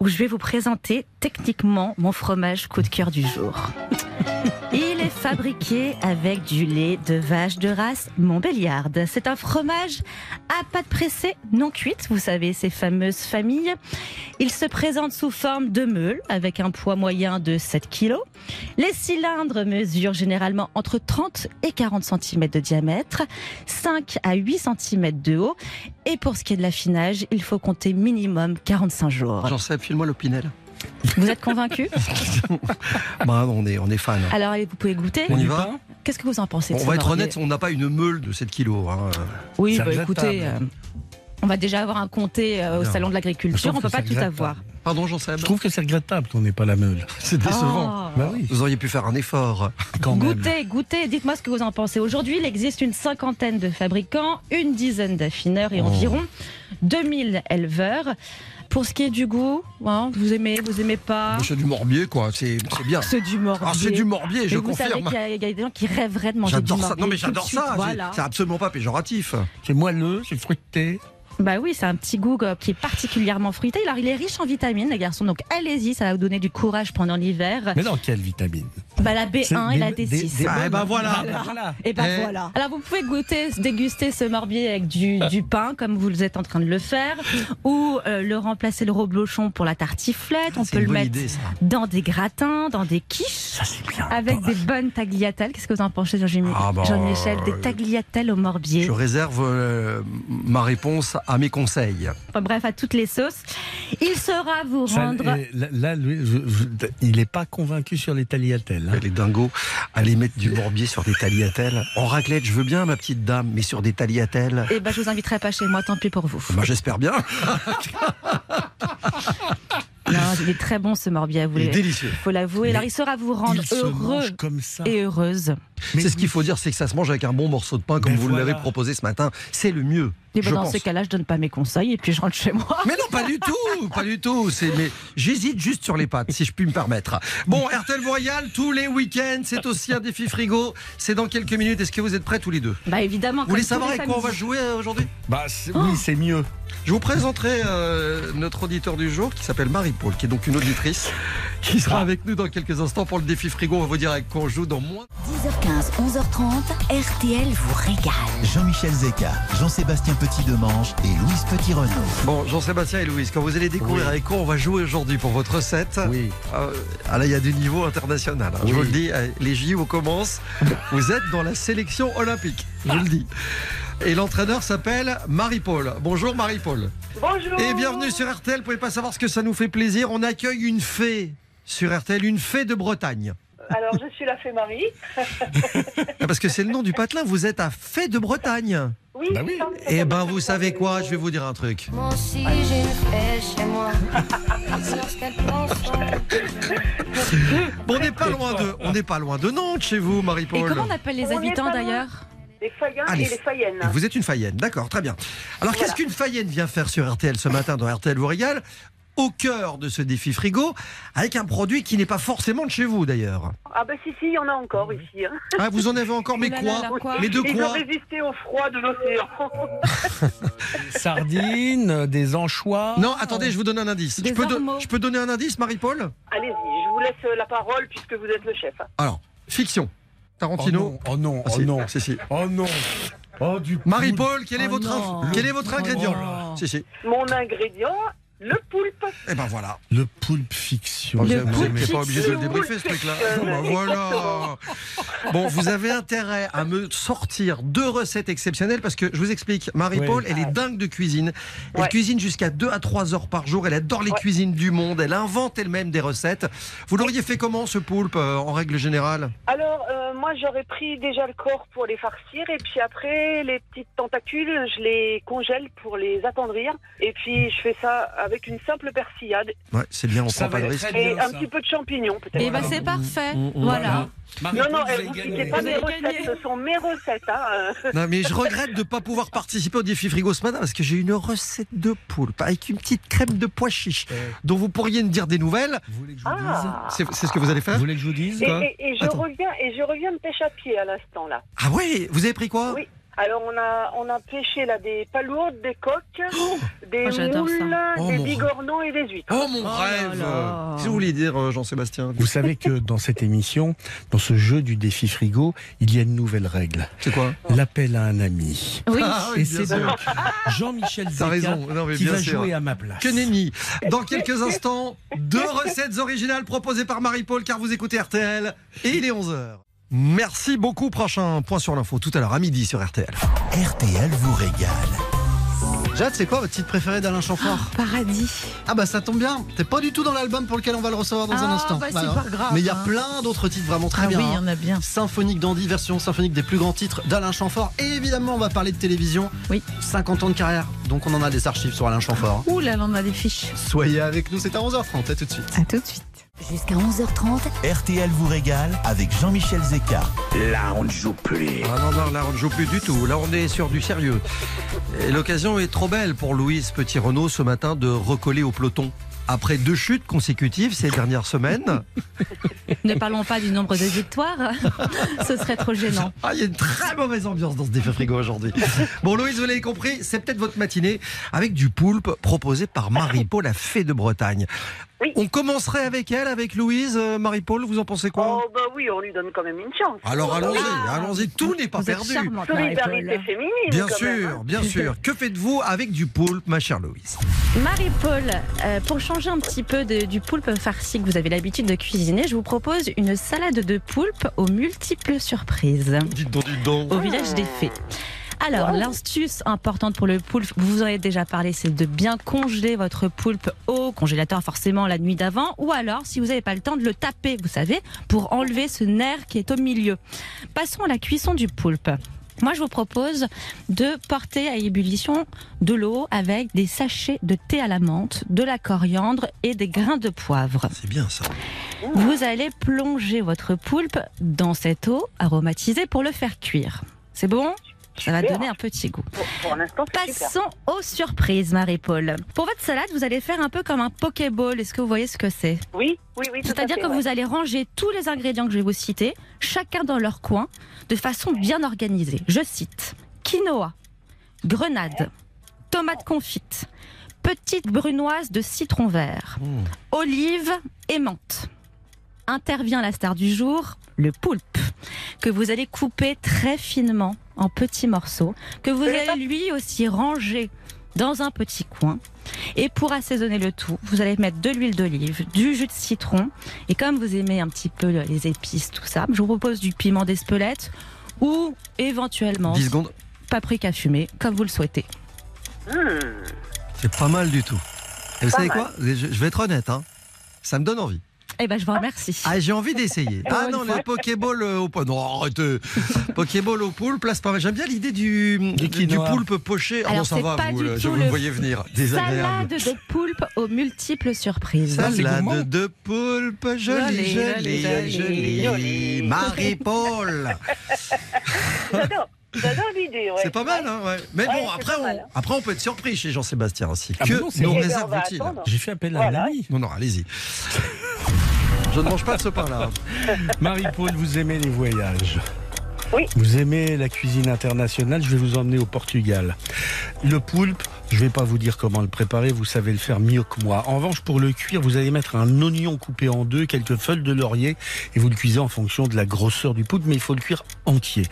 où je vais vous présenter techniquement mon fromage coup de cœur du jour. fabriqué avec du lait de vache de race Montbéliarde. C'est un fromage à pâte pressée non cuite, vous savez, ces fameuses familles. Il se présente sous forme de meule avec un poids moyen de 7 kg. Les cylindres mesurent généralement entre 30 et 40 cm de diamètre, 5 à 8 cm de haut. Et pour ce qui est de l'affinage, il faut compter minimum 45 jours. J'en sais, file-moi l'opinel. Vous êtes convaincu Bah, on est, on est fan. Alors allez, vous pouvez goûter. On y va Qu'est-ce que vous en pensez de On va être honnête, on n'a pas une meule de 7 kilos. hein. Oui, bah, écoutez, euh, on va déjà avoir un comté euh, au salon de l'agriculture. On peut que pas tout avoir. Pardon, j'en sais. Je trouve que c'est regrettable qu'on n'ait pas la meule. C'est décevant. Oh. Bah oui, Vous auriez pu faire un effort. quand même. Goûtez, goûtez, dites-moi ce que vous en pensez. Aujourd'hui, il existe une cinquantaine de fabricants, une dizaine d'affineurs et Oh. environ 2000 éleveurs. Pour ce qui est du goût, hein, vous aimez, vous aimez pas C'est du morbier, quoi. C'est bien. C'est du morbier. Ah, c'est du morbier, je vous savez confirme. qu'il y, a- il y a des gens qui rêveraient de manger du J'adore morbier. ça. Non, mais j'adore ça. Voilà. C'est absolument pas péjoratif. C'est moelleux, c'est fruité. Bah oui, c'est un petit goût euh, qui est particulièrement fruité. Alors, il est riche en vitamines, les garçons. Donc, allez-y, ça va vous donner du courage pendant l'hiver. Mais dans quelle vitamine Bah, la B1 et la des- D6. des- des Ah, eh ben bonnes- voilà. voilà. Et ben Eh. voilà. Alors vous pouvez goûter, déguster ce morbier avec du, du pain comme vous êtes en train de le faire, ou euh, le remplacer le reblochon pour la tartiflette. On C'est peut le mettre idée, dans des gratins, dans des quiches, Ça c'est bien. avec des bonnes tagliatelles. Qu'est-ce que vous en pensez, Ah, bah, Jean-Michel? Des euh, tagliatelles au morbier. Je réserve euh, ma réponse à mes conseils. Enfin, bref, à toutes les sauces. Il saura vous rendre. là, là, lui, je- je- il n'est pas convaincu sur les tagliatelles. hein. Les dingos, aller mettre du morbier sur des tagliatelles. En raclette, je veux bien, ma petite dame, mais sur des tagliatelles. Eh ben, je vous inviterai pas chez moi, tant pis pour vous. Bah, j'espère bien. Non, il est très bon ce morbier, vous Il est délicieux. Faut l'avouer. Alors, il saura vous rendre Il heureux mange comme ça. et heureuse. Mais C'est ce qu'il faut dire, c'est que ça se mange avec un bon morceau de pain, comme Ben vous voilà. l'avez proposé ce matin. C'est le mieux. Et ben je dans pense. ces cas-là, je donne pas mes conseils et puis je rentre chez moi. Mais non, pas du tout, pas du tout. Mais j'hésite juste sur les pattes, si je puis me permettre. Bon, RTL Royal, tous les week-ends, c'est aussi un défi frigo. C'est dans quelques minutes. Est-ce que vous êtes prêts tous les deux? Bah évidemment. Vous voulez savoir avec quoi on va jouer euh, aujourd'hui? Bah, c'est- Oh. Oui, c'est mieux. Je vous présenterai euh, notre auditeur du jour qui s'appelle Marie-Paul, qui est donc une auditrice, qui sera avec nous dans quelques instants pour le défi frigo. On va vous dire avec quoi on joue dans moins. 10h15, 11h30, RTL vous régale. Jean-Michel Zeka, Jean-Sébastien Petit-Demange et Louise Petit-Renault. Bon, Jean-Sébastien et Louise, quand vous allez découvrir Oui. avec quoi on va jouer aujourd'hui pour votre recette. Oui. Euh, ah là, il y a du niveau international. hein. Je vous le dis, euh, les JO commencent. Vous êtes dans la sélection olympique. Je vous le dis. Et l'entraîneur s'appelle Marie-Paul. Bonjour Marie-Paul. Bonjour. Et bienvenue sur RTL. Vous pouvez pas savoir ce que ça nous fait plaisir. On accueille une fée sur RTL, une fée de Bretagne. Alors je suis la fée Marie. Ah, Parce que c'est le nom du patelin, vous êtes à Fée de Bretagne. Oui, Bah. Eh ben, vous savez quoi Je vais vous dire un truc. Moi aussi j'ai une fée chez moi. Bon, on n'est pas loin de, on n'est pas loin de Nantes chez vous, Et Marie-Paul. comment on appelle les On habitants d'ailleurs Les Fayens Ah, les- et les Fayennes. Vous êtes une Fayenne, d'accord, très bien. Alors, qu'est-ce qu'une Fayenne vient faire sur RTL ce matin dans RTL vous régale? Au cœur de ce défi frigo, avec un produit qui n'est pas forcément de chez vous d'ailleurs. Ah ben si, si, il y en a encore ici. hein. Ah, vous en avez encore, mais Oh là quoi, là là, quoi Mais de Ils ont résisté au froid de l'océan. Sardines, des anchois. Non, attendez, je vous donne un indice. Des Je peux, do- ormeaux. je peux donner un indice, Marie-Paul Allez-y, je vous laisse la parole puisque vous êtes le chef. Alors, fiction. Oh Tarantino. non, oh non, Ah, oh si, non, si, si. oh non. Oh du Marie-Paul, quel est Oh votre, quel est votre Oh ingrédient. Si, si. Mon ingrédient, le poulpe. Eh ben voilà. Le poulpe fiction. Vous Le n'êtes poulpe pas obligé de le débriefer ce truc-là. Fiction, Ben voilà. Bon, vous avez intérêt à me sortir deux recettes exceptionnelles parce que je vous explique, Marie-Paul, Oui. elle est dingue de cuisine. Elle Ouais. cuisine jusqu'à 2 à 3 heures par jour. Elle adore les Ouais. cuisines du monde. Elle invente elle-même des recettes. Vous l'auriez fait comment ce poulpe euh, en règle générale? Alors, euh, moi, j'aurais pris déjà le corps pour les farcir et puis après, les petites tentacules, je les congèle pour les attendrir. Et puis, je fais ça avec une simple persillade Ouais, c'est bien, on Ça prend pas de risque. et bien, un ça. petit peu de champignons, peut-être. Eh ben c'est parfait. Voilà. Non, non, vous piquez pas mes recettes, ce sont mes recettes. Hein. Non, mais je regrette de ne pas pouvoir participer au défi frigo ce matin parce que j'ai une recette de poulpe avec une petite crème de pois chiche dont vous pourriez me dire des nouvelles. Vous voulez que je vous dise Ah. C'est c'est ce que vous allez faire Vous voulez que je vous dise Et, et- et je Attends. reviens et je reviens de pêche à pied à l'instant là. Ah ouais Vous avez pris quoi Oui. Alors on a on a pêché là des palourdes, des coques, des Oh, j'adore ça. moules, Oh, des mon- bigorneaux et des huîtres. Oh mon Oh là rêve là. Qu'est-ce que vous voulez dire, euh, Jean-Sébastien Vous savez que dans cette émission, dans ce jeu du défi frigo, il y a une nouvelle règle. C'est quoi L'appel à un ami. Oui. Ah oui, Et bien c'est sûr. donc Jean-Michel T'as Zeka raison, non, mais qui bien va sûr. jouer à ma place. Que nenni Dans quelques instants, deux recettes originales proposées par Marie-Paul car vous écoutez RTL et il est 11h. Merci beaucoup. Prochain point sur l'info tout à l'heure à midi sur RTL. RTL vous régale. Jade, c'est quoi votre titre préféré d'Alain Chamfort Paradis. Ah bah ça tombe bien, t'es pas du tout dans l'album pour lequel on va le recevoir dans un Ah, instant. bah, c'est Alors, pas grave, Mais il y a hein. plein d'autres titres vraiment très Ah bien. oui, il y hein. en a bien. Symphonique d'Andy, version symphonique des plus grands titres d'Alain Chamfort. Et évidemment, on va parler de télévision. Oui. 50 ans de carrière, donc on en a des archives sur Alain Chamfort. Ouh là, là, on a des fiches. Soyez avec nous, c'est à 11h30, à tout de suite. À tout de suite. Jusqu'à 11h30, RTL vous régale avec Jean-Michel Zeka. Là, on ne joue plus. Ah non, non, là on ne joue plus du tout. Là on est sur du sérieux. Et l'occasion est trop belle pour Louise Petit-Renault ce matin de recoller au peloton. Après deux chutes consécutives ces dernières semaines, Ne parlons pas du nombre de victoires. Ce serait trop gênant. ah, il y a une très mauvaise ambiance dans ce défi frigo aujourd'hui. Bon, Louise, vous l'avez compris, c'est peut-être votre matinée avec du poulpe proposé par Marie-Paul, la fée de Bretagne. Oui. On commencerait avec elle, avec Louise. Euh, Marie-Paul, vous en pensez quoi? Oh bah oui, on lui donne quand même une chance. Alors allons-y, Ah. allons-y, tout n'est pas Vous perdu. charmante, Solidarité féminine. Bien quand même, sûr, hein. bien sûr. Que faites-vous avec du poulpe, ma chère Louise? Marie-Paul, euh, pour changer un petit peu de- du poulpe farci que vous avez l'habitude de cuisiner, je vous propose une salade de poulpe aux multiples surprises Dites donc, dites donc. au village des fées. Alors, l'astuce importante pour le poulpe, vous en avez déjà parlé, c'est de bien congeler votre poulpe au congélateur forcément la nuit d'avant, ou alors, si vous n'avez pas le temps, de le taper, vous savez, pour enlever ce nerf qui est au milieu. Passons à la cuisson du poulpe. Moi, je vous propose de porter à ébullition de l'eau avec des sachets de thé à la menthe, de la coriandre et des grains de poivre. C'est bien ça. Vous allez plonger votre poulpe dans cette eau aromatisée pour le faire cuire. C'est bon? Ça va donner un petit goût. Pour, pour l'instant, c'est super. Passons aux surprises, Marie-Paul. Pour votre salade, vous allez faire un peu comme un Pokéball. Est-ce que vous voyez ce que c'est? Oui, oui, oui. C'est-à-dire que ouais. vous allez ranger tous les ingrédients que je vais vous citer, chacun dans leur coin, de façon bien organisée. Je cite quinoa, grenade, tomate confite, petite brunoise de citron vert, Mmh. olive et menthe. Intervient la star du jour, le poulpe, que vous allez couper très finement en petits morceaux, que vous allez lui aussi ranger dans un petit coin. Et pour assaisonner le tout, vous allez mettre de l'huile d'olive, du jus de citron. Et comme vous aimez un petit peu les épices, tout ça, je vous propose du piment d'Espelette ou éventuellement 10 secondes. paprika fumé, comme vous le souhaitez. C'est pas mal du tout. Et vous Pas savez mal. quoi? Je, je vais être honnête, hein. ça me donne envie. Eh ben, je vous remercie. Ah, j'ai envie d'essayer. Ah non, le Pokéball euh, au poulpe. Non, arrêtez. Pokéball au poulpe, place pas mal. J'aime bien l'idée du, du, quinoa. poulpe poché. Ah Alors, non, ça c'est va, pas vous, du là, je vous le voyez venir. Salade de poulpe aux multiples surprises. Salade de poulpe, jolie, Joli, jolie, joli, jolie. joli. Marie-Paul. J'adore. J'adore l'idée, ouais. C'est pas mal, hein, ouais. Mais Ouais, bon, c'est après pas on, mal, hein. après, on peut être surpris chez Jean-Sébastien aussi. Ah que non, c'est nous réserve-t-il. J'ai fait appel à un Voilà. Non, non, allez-y. Je ne mange pas de ce pain-là. Marie-Paul, vous aimez les voyages Oui. Vous aimez la cuisine internationale, je vais vous emmener au Portugal. Le poulpe, je vais pas vous dire comment le préparer, vous savez le faire mieux que moi. En revanche, pour le cuire, vous allez mettre un oignon coupé en deux, quelques feuilles de laurier, et vous le cuisez en fonction de la grosseur du poulpe, mais il faut le cuire entier.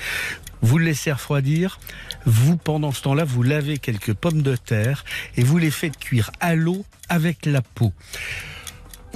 Vous le laissez refroidir. Vous, pendant ce temps-là, vous lavez quelques pommes de terre et vous les faites cuire à l'eau avec la peau.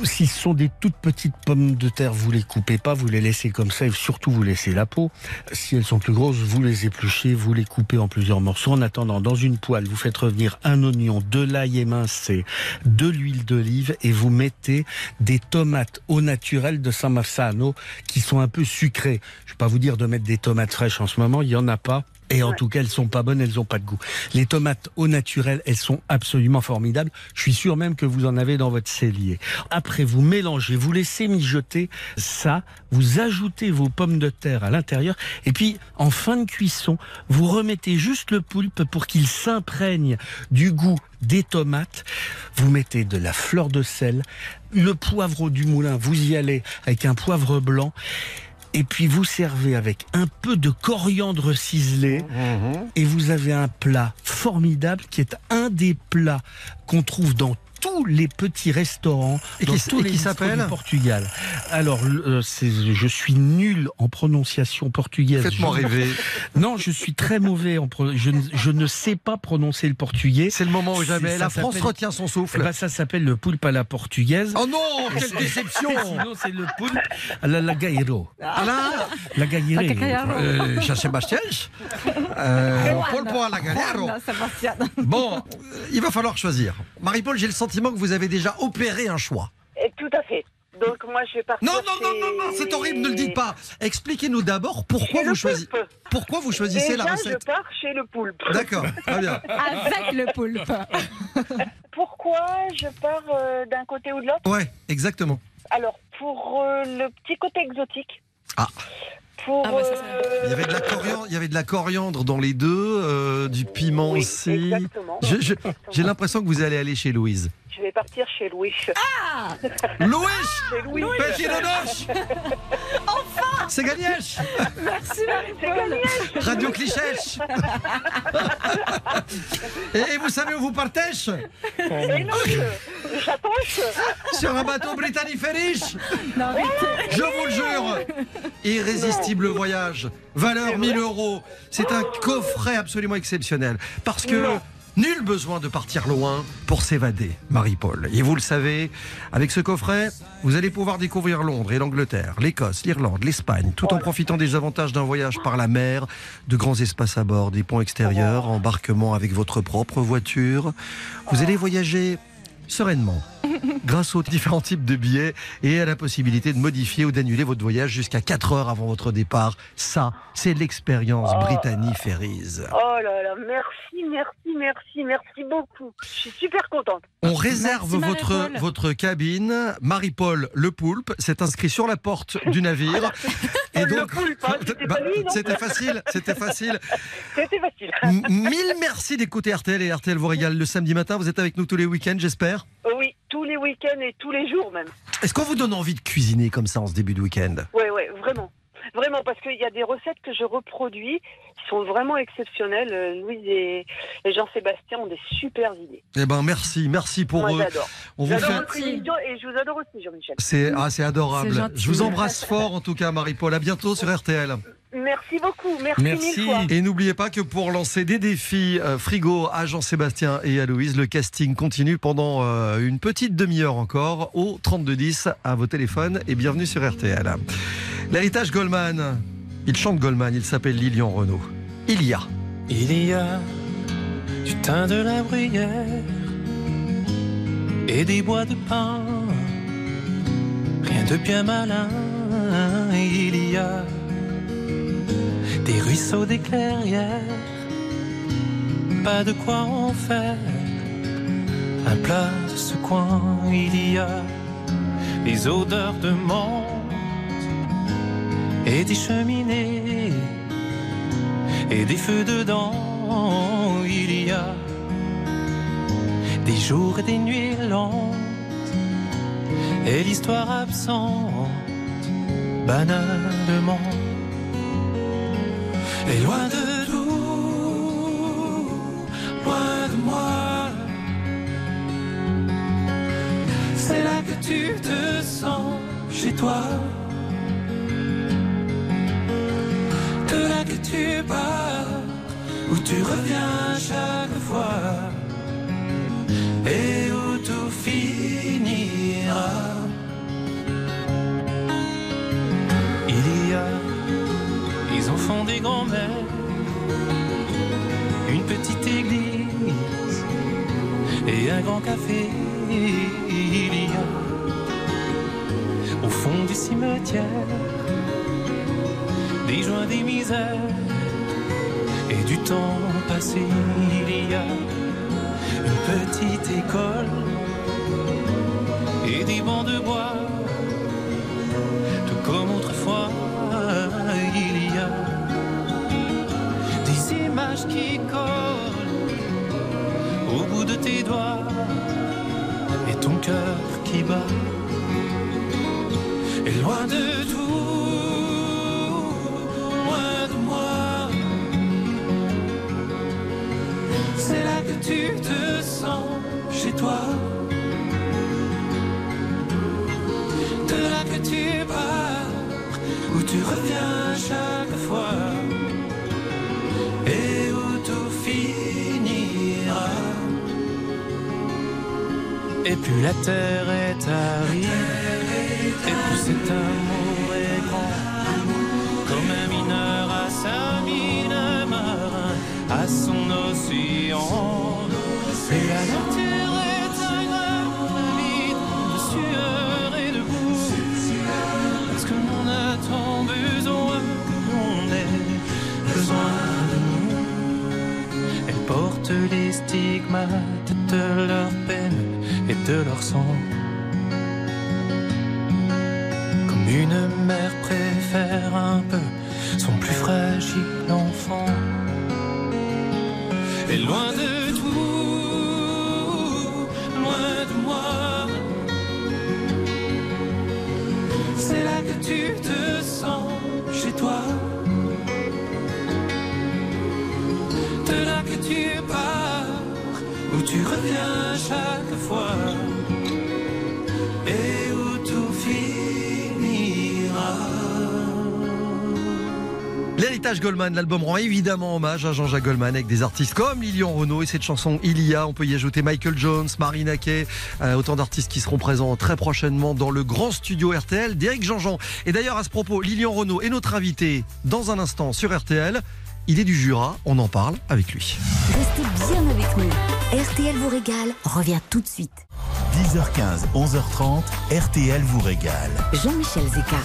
Si ce sont des toutes petites pommes de terre, vous les coupez pas, vous les laissez comme ça et surtout vous laissez la peau. Si elles sont plus grosses, vous les épluchez, vous les coupez en plusieurs morceaux. En attendant, dans une poêle, vous faites revenir un oignon, de l'ail émincé, de l'huile d'olive et vous mettez des tomates au naturel de San Marzano qui sont un peu sucrées. Je vais pas vous dire de mettre des tomates fraîches en ce moment, il y en a pas. Et en tout cas, elles sont pas bonnes, elles ont pas de goût. Les tomates au naturel, elles sont absolument formidables. Je suis sûr même que vous en avez dans votre cellier. Après, vous mélangez, vous laissez mijoter ça, vous ajoutez vos pommes de terre à l'intérieur, et puis, en fin de cuisson, vous remettez juste le poulpe pour qu'il s'imprègne du goût des tomates. Vous mettez de la fleur de sel, le poivre du moulin, vous y allez avec un poivre blanc. Et puis vous servez avec un peu de coriandre ciselé. Et vous avez un plat formidable qui est un des plats qu'on trouve dans tous les petits restaurants Et dans qui tous et les qui s'appelle du Portugal. Alors, euh, je suis nul en prononciation portugaise. Faites-moi rêver. Non, je suis très mauvais en pro- je, ne- je ne sais pas prononcer le portugais. C'est le moment où jamais la France retient son Eh souffle. ben, ça s'appelle le poulpe à la portugaise. Oh non, quelle déception Sinon, c'est le poulpe à la lagairo. Alain La gaillero. euh, Jean-Sébastien euh, Paul pour la Sébastien. Bon, euh, il va falloir choisir. Marie-Paul, j'ai le sentiment que vous avez déjà opéré un choix. Et tout à fait. Donc moi, je vais partir Non, non, non, chez- non, non, c'est horrible, ne le dites pas. Expliquez-nous d'abord pourquoi vous choisissez, pourquoi vous choisissez Déjà, la recette. je pars chez le poulpe. D'accord, très bien. Avec le poulpe. Pourquoi je pars euh, d'un côté ou de l'autre? Ouais, exactement. Alors, pour euh, le petit côté exotique. Ah. Pour, Ah bah ça, ça- euh, Il y avait de la coriandre, il y avait de la coriandre dans les deux, euh, du piment oui, aussi. J'ai l'impression que vous allez aller chez Louise. Je vais partir chez Louis. Louis Chez Louis. Petit dodoche Enfin C'est gagné Merci, C'est gagné. Radio Clichèche et, vous savez où vous partez? Et non, je- je chatoche. Sur un bateau britannique Non, arrêtez. Je vous le jure Irrésistible voyage, valeur 1000 euros. C'est un coffret absolument exceptionnel. Parce que Non. Nul besoin de partir loin pour s'évader, Marie-Paul. Et vous le savez, avec ce coffret, vous allez pouvoir découvrir Londres et l'Angleterre, l'Écosse, l'Irlande, l'Espagne, tout en profitant des avantages d'un voyage par la mer, de grands espaces à bord, des ponts extérieurs, embarquement avec votre propre voiture. Vous allez voyager sereinement grâce aux différents types de billets et à la possibilité de modifier ou d'annuler votre voyage jusqu'à 4 heures avant votre départ. Ça, c'est l'expérience Oh. Brittany Ferries. Oh là là, merci, merci, merci, merci beaucoup. Je suis super contente. On réserve Merci, votre, votre cabine. Marie-Paul Le Poulpe s'est inscrit sur la porte du navire. Le poulpe, hein, c'était Bah, c'était facile, c'était facile. C'était facile. M- Mille merci d'écouter RTL et RTL vous régale le samedi matin. Vous êtes avec nous tous les week-ends, j'espère? Oui, tous les week-ends et tous les jours même. Est-ce qu'on vous donne envie de cuisiner comme ça en ce début de week-end? Ouais, ouais, vraiment. Vraiment, parce qu'il y a des recettes que je reproduis qui sont vraiment exceptionnelles. Euh, Louise et, et Jean-Sébastien ont des super idées. Eh ben merci, merci pour Moi, eux. j'adore. On vous J'adore fait. votre émission et je vous adore aussi, Jean-Michel. C'est ah, c'est adorable. C'est. Je vous embrasse fort en tout cas, Marie-Paul. À bientôt sur RTL. Merci beaucoup, merci, Merci. mille fois. Et n'oubliez pas que pour lancer des défis euh, frigo à Jean-Sébastien et à Louise, le casting continue pendant euh, une petite demi-heure encore au 3210 à vos téléphones et bienvenue sur RTL. L'héritage Goldman, il chante Goldman, il s'appelle Lilian Renault. Il y a. Il y a du thym de la bruyère et des bois de pin. Rien de bien malin, il y a des ruisseaux, des clairières, pas de quoi en faire. Un plat de ce coin, il y a des odeurs de menthe et des cheminées et des feux dedans, il y a des jours et des nuits lentes et l'histoire absente, banalement. Et loin de tout, loin de moi, c'est là que tu te sens chez toi. De là que tu pars, où tu reviens chaque fois, des grands-mères, une petite église et un grand café. Il y a au fond du cimetière des joints, des misères et du temps passé. Il y a une petite école et des bancs de bois, qui collent au bout de tes doigts et ton cœur qui bat. Et loin de La terre est arrivée, et puis cet amour est grand, comme un mineur à sa mine, marin à son océan. Et la nature est un grand vide de sueur et de boue, parce que l'on a tant besoin que l'on ait besoin de nous. Elle porte les stigmates de leur peine et de leur sang. Comme une mère Goldman, l'album rend évidemment hommage à Jean-Jacques Goldman avec des artistes comme Lilian Renault et cette chanson Il y a. On peut y ajouter Michael Jones, Marina Kay, euh, autant d'artistes qui seront présents très prochainement dans le grand studio RTL d'Éric Jean-Jean. Et d'ailleurs, à ce propos, Lilian Renault est notre invité dans un instant sur RTL. Il est du Jura, on en parle avec lui. Restez bien avec nous. RTL vous régale revient tout de suite. 10h15, 11h30, RTL vous régale. Jean-Michel Zeka.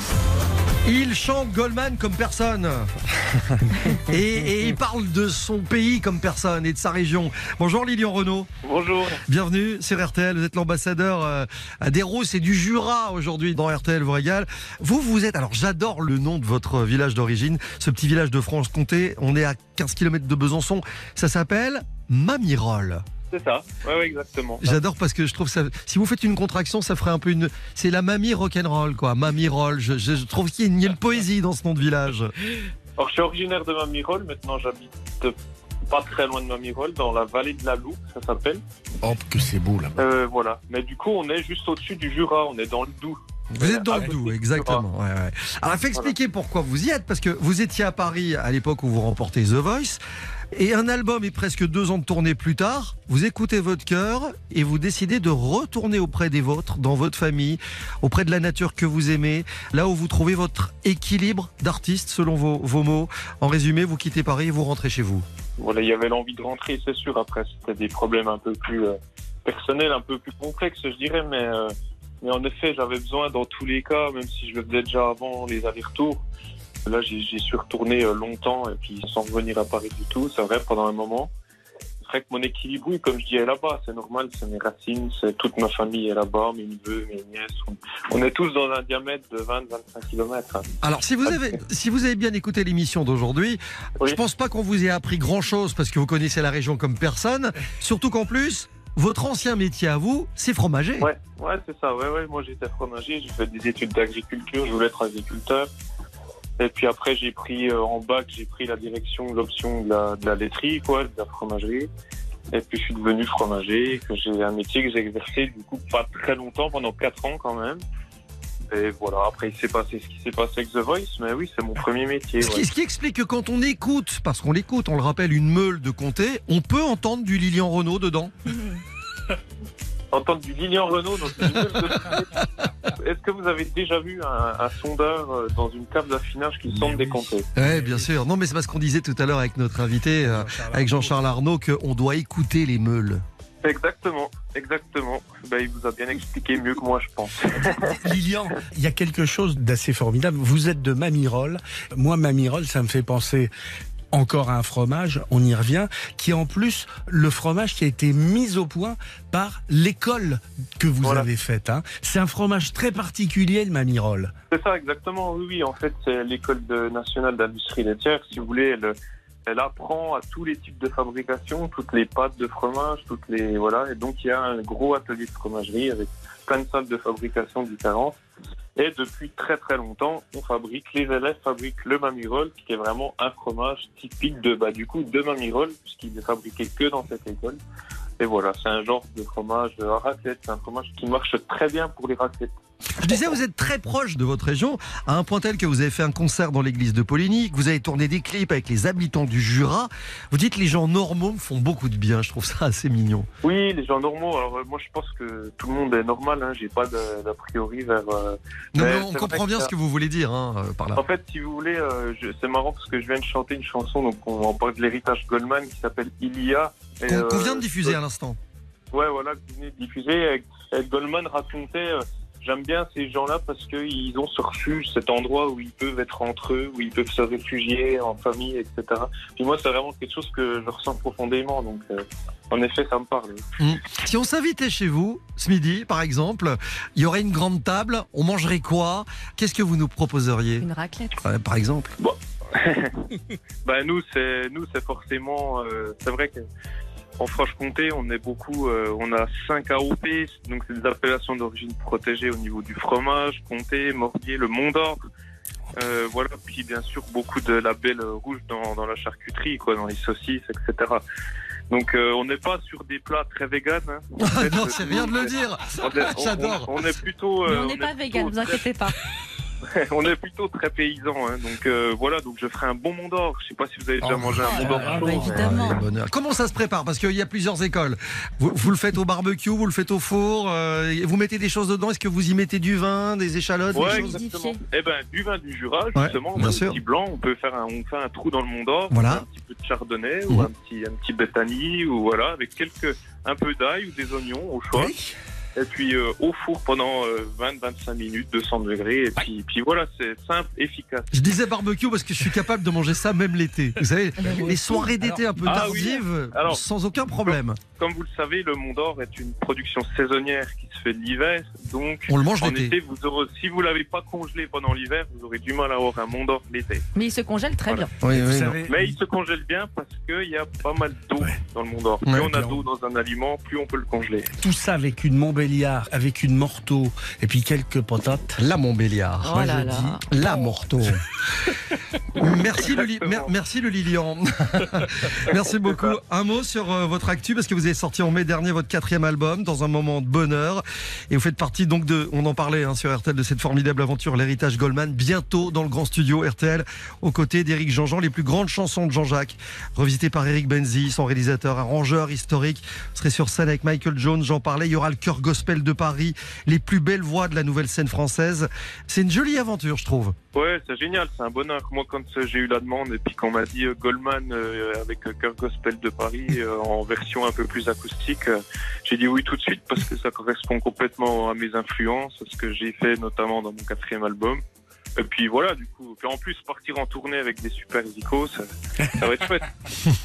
Il chante Goldman comme personne. et, et il parle de son pays comme personne et de sa région. Bonjour Lilian Renault. Bonjour. Bienvenue sur RTL. Vous êtes l'ambassadeur euh, des Rousses et du Jura aujourd'hui dans RTL vous régale. Vous, vous êtes, alors j'adore le nom de votre village d'origine, ce petit village de Franche-Comté. On est à 15 km de Besançon. Ça s'appelle Mamirol. C'est ça, ouais, ouais, exactement. J'adore parce que je trouve ça. Si vous faites une contraction, ça ferait un peu une. C'est la mamie rock'n'roll, quoi. Mamie roll. Je, je- je trouve qu'il y a une, il y a une poésie dans ce nom de village. Alors, je suis originaire de Mamirol, maintenant j'habite pas très loin de Mamirol, dans la vallée de la Loue, ça s'appelle. Oh, que c'est beau là. Euh, voilà. Mais du coup, on est juste au-dessus du Jura, on est dans le Doubs. Vous êtes dans le Doubs, exactement. Ouais, ouais. Alors, il faut expliquer pourquoi vous y êtes, parce que vous étiez à Paris à l'époque où vous remportez The Voice, et un album et presque deux ans de tournée plus tard, vous écoutez votre cœur et vous décidez de retourner auprès des vôtres, dans votre famille, auprès de la nature que vous aimez, là où vous trouvez votre équilibre d'artiste, selon vos, vos mots. En résumé, vous quittez Paris et vous rentrez chez vous. Voilà, il y avait l'envie de rentrer, c'est sûr. Après, c'était des problèmes un peu plus euh, personnels, un peu plus complexes, je dirais. Mais euh, Mais en effet, j'avais besoin dans tous les cas, même si je le faisais déjà avant les allers-retours. Là, j'ai j'y suis retourné euh, longtemps et puis sans revenir à Paris du tout, c'est vrai, pendant un moment. C'est vrai que mon équilibre, oui, comme je dis, est là-bas. C'est normal, c'est mes racines, c'est toute ma famille est là-bas, mes neveux, mes nièces. On, on est tous dans un diamètre de 20-25 km. Alors, si vous avez, si vous avez bien écouté l'émission d'aujourd'hui, je pense pas qu'on vous ait appris grand chose parce que vous connaissez la région comme personne. Surtout qu'en plus, votre ancien métier à vous, c'est fromager. Ouais, ouais, c'est ça. Ouais, ouais. Moi, j'étais fromager. J'ai fait des études d'agriculture. Je voulais être agriculteur. Et puis après, j'ai pris euh, en bac, j'ai pris la direction, l'option de la, de la laiterie, quoi, de la fromagerie. Et puis je suis devenu fromager, que j'ai un métier que j'ai exercé du coup pas très longtemps, pendant quatre ans quand même. Et voilà, après il s'est passé ce qui s'est passé avec The Voice, mais oui, c'est mon premier métier. Ce qui, ce qui explique que quand on écoute, parce qu'on l'écoute, on le rappelle, une meule de comté, on peut entendre du Lilian Renault dedans. Entendre du Lilian Renault dans une meule de- Est-ce que vous avez déjà vu un, un sondeur euh, dans une table d'affinage qui sonde des Oui, bien sûr. Non, mais c'est parce qu'on disait tout à l'heure avec notre invité, euh, avec Jean-Charles Arnaud, qu'on doit écouter les meules. Exactement, exactement. Ben, il vous a bien expliqué mieux que moi, je pense. Lilian, il y a quelque chose d'assez formidable. Vous êtes de Mamirol. Moi, Mamirol, ça me fait penser encore un fromage, on y revient, qui est en plus le fromage qui a été mis au point par l'école que vous avez faite. hein. C'est un fromage très particulier, le Mamirol. C'est ça, exactement. Oui, oui. En fait, c'est l'école de- nationale d'industrie laitière. Si vous voulez, elle, elle apprend à tous les types de fabrication, toutes les pâtes de fromage, toutes les voilà. Et donc, il y a un gros atelier de fromagerie avec plein de salles de fabrication différentes. Et depuis très très longtemps, on fabrique, les élèves fabriquent le mamirol, qui est vraiment un fromage typique de, bah, du coup, de mamirol, puisqu'il n'est fabriqué que dans cette école. Et voilà, c'est un genre de fromage à raclette, c'est un fromage qui marche très bien pour les raclettes. Je disais, vous êtes très proche de votre région, à un point tel que vous avez fait un concert dans l'église de Poligny, que vous avez tourné des clips avec les habitants du Jura. Vous dites les gens normaux me font beaucoup de bien, je trouve ça assez mignon. Oui, les gens normaux. Alors euh, moi, je pense que tout le monde est normal. Hein. J'ai pas d'a priori vers. euh, Non, mais mais on comprend bien ça- ce que vous voulez dire hein, euh, par là. En fait, si vous voulez, euh, je- c'est marrant parce que je viens de chanter une chanson, donc on, on parle de l'héritage Goldman qui s'appelle Ilia. Qu'on euh, vient de diffuser à l'instant. Ouais, voilà, que vous venez de diffuser. Et, et Goldman racontait. J'aime bien ces gens-là parce qu'ils ont ce refuge, cet endroit où ils peuvent être entre eux, où ils peuvent se réfugier en famille, etc. Puis moi, c'est vraiment quelque chose que je ressens profondément. Donc, euh, en effet, ça me parle. Hmm. Si on s'invitait chez vous, ce midi, par exemple, il y aurait une grande table, on mangerait quoi? Qu'est-ce que vous nous proposeriez? Une raclette. Ouais, Par exemple Bah nous c'est nous c'est forcément euh, c'est vrai que en Franche-Comté on est beaucoup euh, on a 5 AOP donc c'est des appellations d'origine protégée au niveau du fromage comté morbier le Mont d'Or euh, voilà puis bien sûr beaucoup de labels rouges dans, dans la charcuterie quoi dans les saucisses etc donc euh, on n'est pas sur des plats très véganes hein. En fait, Non, euh, c'est rien de le dire. on est- on- J'adore. on, on est plutôt Mais euh, on n'est pas vegan, plutôt vous inquiétez pas. on est plutôt très paysan, hein, donc euh, voilà, donc je ferai un bon Mont d'Or. Je sais pas si vous avez déjà Oh, mangé un Mont d'Or ah, chaud. bah, évidemment. Ah. Comment ça se prépare? Parce qu'il y a plusieurs écoles. Vous, vous le faites au barbecue, vous le faites au four, euh, vous mettez des choses dedans. Est-ce que vous y mettez du vin, des échalotes Ouais, des choses? exactement. Eh ben, du vin du Jura, Ouais, justement, bien un petit blanc, on peut faire un, on fait un trou dans le Mont d'Or, Voilà. un petit peu de chardonnay Mhm. ou un petit, un petit bétani ou voilà, avec quelques, un peu d'ail ou des oignons au choix. Et puis euh, au four pendant 20-25 minutes, 200 degrés. Et puis, puis voilà, c'est simple, efficace. Je disais barbecue parce que je suis capable de manger ça même l'été. Vous savez, les soirées d'été un peu Ah oui. tardives, Alors, sans aucun problème. Comme vous le savez, le Mont d'Or est une production saisonnière qui se fait l'hiver. Donc, On le mange en l'été. été, vous aurez, si vous l'avez pas congelé pendant l'hiver, vous aurez du mal à avoir un Mont d'Or l'été. Mais il se congèle très bien. Oui, oui, non. Mais il se congèle bien parce qu'il y a pas mal d'eau dans le Mont d'Or. Plus Ouais, on a d'eau dans un aliment, plus on peut le congeler. Tout ça avec une Montbéliard, avec une Morteau et puis quelques patates. La Montbéliard. Moi, Oh là je là. dis La Morteau. merci, le, mer- merci le Lilian. merci beaucoup. Un mot sur euh, votre actu parce que vous avez sorti en mai dernier votre quatrième album dans un moment de bonheur et vous faites partie donc de, on en parlait hein, sur RTL de cette formidable aventure, l'héritage Goldman, bientôt dans le grand studio RTL aux côtés d'Éric Jean-Jean, les plus grandes chansons de Jean-Jacques, revisitées par Eric Benzi, son réalisateur. arrangeur historique. Vous serez sur scène avec Michael Jones, j'en parlais. Il y aura le chœur gospel de Paris, les plus belles voix de la nouvelle scène française. C'est une jolie aventure, je trouve. Ouais, c'est génial, c'est un bonheur. Moi, quand euh, j'ai eu la demande et puis qu'on m'a dit euh, Goldman euh, avec Chœur Gospel de Paris euh, en version un peu plus acoustique, j'ai dit oui tout de suite parce que ça correspond complètement à mes influences, à ce que j'ai fait notamment dans mon quatrième album. Et puis voilà, du coup, puis en plus partir en tournée avec des super zikos, ça, ça va être chouette.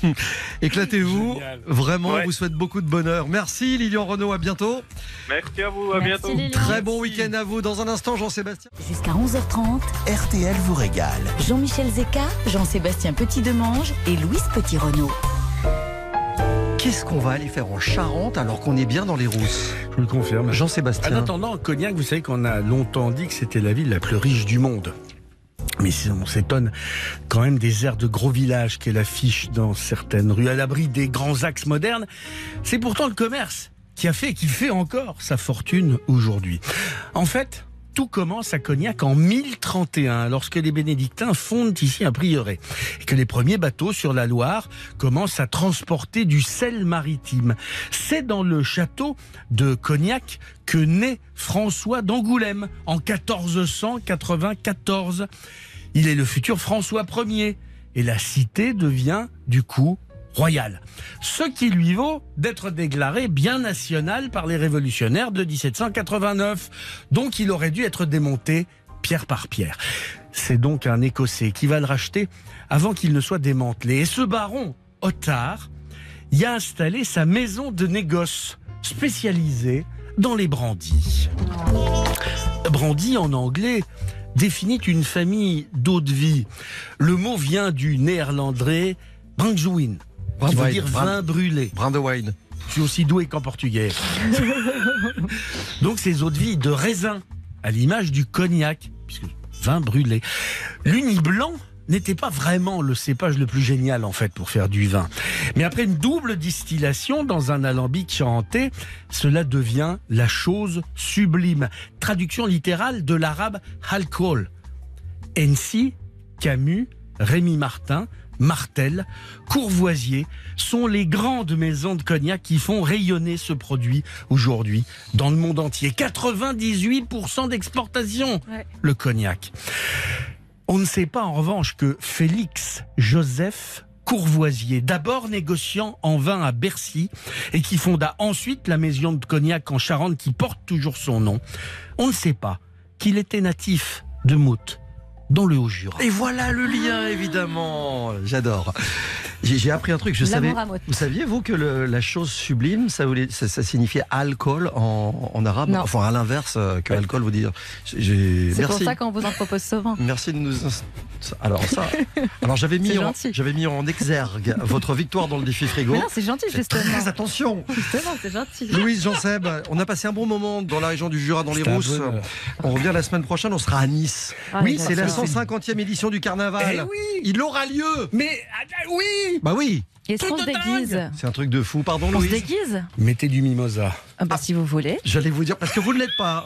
Éclatez-vous. Vraiment, Ouais. on vous souhaite beaucoup de bonheur. Merci Lilian Renault, à bientôt. Merci à vous, à bientôt. Très bon week-end à vous. Dans un instant, Jean-Sébastien. Jusqu'à 11h30, RTL vous régale. Jean-Michel Zeka, Jean-Sébastien Petit-Demange et Louise Petit-Renault. Qu'est-ce qu'on va aller faire en Charente alors qu'on est bien dans les rousses? Je le confirme. Jean-Sébastien. En attendant, Cognac, vous savez qu'on a longtemps dit que c'était la ville la plus riche du monde. Mais si on s'étonne quand même des aires de gros villages qu'elle affiche dans certaines rues à l'abri des grands axes modernes. C'est pourtant le commerce qui a fait et qui fait encore sa fortune aujourd'hui. En fait, tout commence à Cognac en 1031, lorsque les bénédictins fondent ici un prieuré, et que les premiers bateaux sur la Loire commencent à transporter du sel maritime. C'est dans le château de Cognac que naît François d'Angoulême en 1494. Il est le futur François Ier, et la cité devient du coup royale. Ce qui lui vaut d'être déclaré bien national par les révolutionnaires de 1789. Donc il aurait dû être démonté pierre par pierre. C'est donc un Écossais qui va le racheter avant qu'il ne soit démantelé. Et ce baron, Otard, y a installé sa maison de négoce spécialisée dans les brandis. Brandy en anglais définit une famille d'eau de vie. Le mot vient du néerlandais brandewijn, qui veut dire brand- vin brûlé. Brandewijn. Je suis aussi doué qu'en portugais. Donc ces eaux de vie de raisin, à l'image du cognac, puisque vin brûlé. L'uni blanc n'était pas vraiment le cépage le plus génial en fait pour faire du vin. Mais après une double distillation dans un alambic charentais, cela devient la chose sublime. Traduction littérale de l'arabe alcool. Ainsi, Camus, Rémy Martin, Martel, Courvoisier sont les grandes maisons de cognac qui font rayonner ce produit aujourd'hui dans le monde entier. 98% d'exportation, le cognac. On ne sait pas en revanche que Félix Joseph Courvoisier, d'abord négociant en vin à Bercy et qui fonda ensuite la maison de cognac en Charente qui porte toujours son nom, on ne sait pas qu'il était natif de Mout, dans le Haut-Jura. Et voilà le lien, évidemment. J'adore. J'ai appris un truc. Je savais. Vous saviez vous que le- la chose sublime, ça, voulait, ça, ça signifiait alcool en, en arabe? Non. Enfin, à l'inverse euh, que alcool vous dire. C'est pour Merci. ça qu'on vous en propose souvent. Merci de nous. Alors ça. Alors j'avais mis C'est en, gentil. j'avais mis en exergue votre victoire dans le défi frigo. Mais non, c'est gentil, justement. Très attention. Justement, c'est gentil. Louise Jean Seb, on a passé un bon moment dans la région du Jura, dans les Rousses. On revient la semaine prochaine, on sera à Nice. Ah, oui, c'est la ça. 150e édition du carnaval. Eh oui Il aura lieu. Mais ah, oui Bah oui. Est-ce qu'on se Truc de déguise C'est un truc de fou, pardon On se déguise Mettez du mimosa. Ah bah, Si vous voulez. J'allais vous dire parce que vous ne l'êtes pas.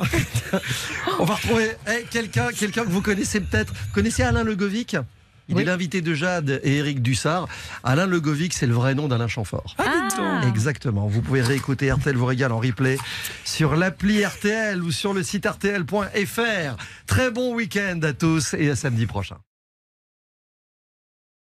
On va retrouver eh, quelqu'un, quelqu'un que vous connaissez peut-être. Vous connaissez Alain Legovic? Il Oui. est l'invité de Jade et Eric Dussard. Alain Legovic, c'est le vrai nom d'Alain Chamfort. Ah. Exactement. Vous pouvez réécouter RTL vous régale en replay sur l'appli RTL ou sur le site rtl.fr. Très bon week-end à tous et à samedi prochain.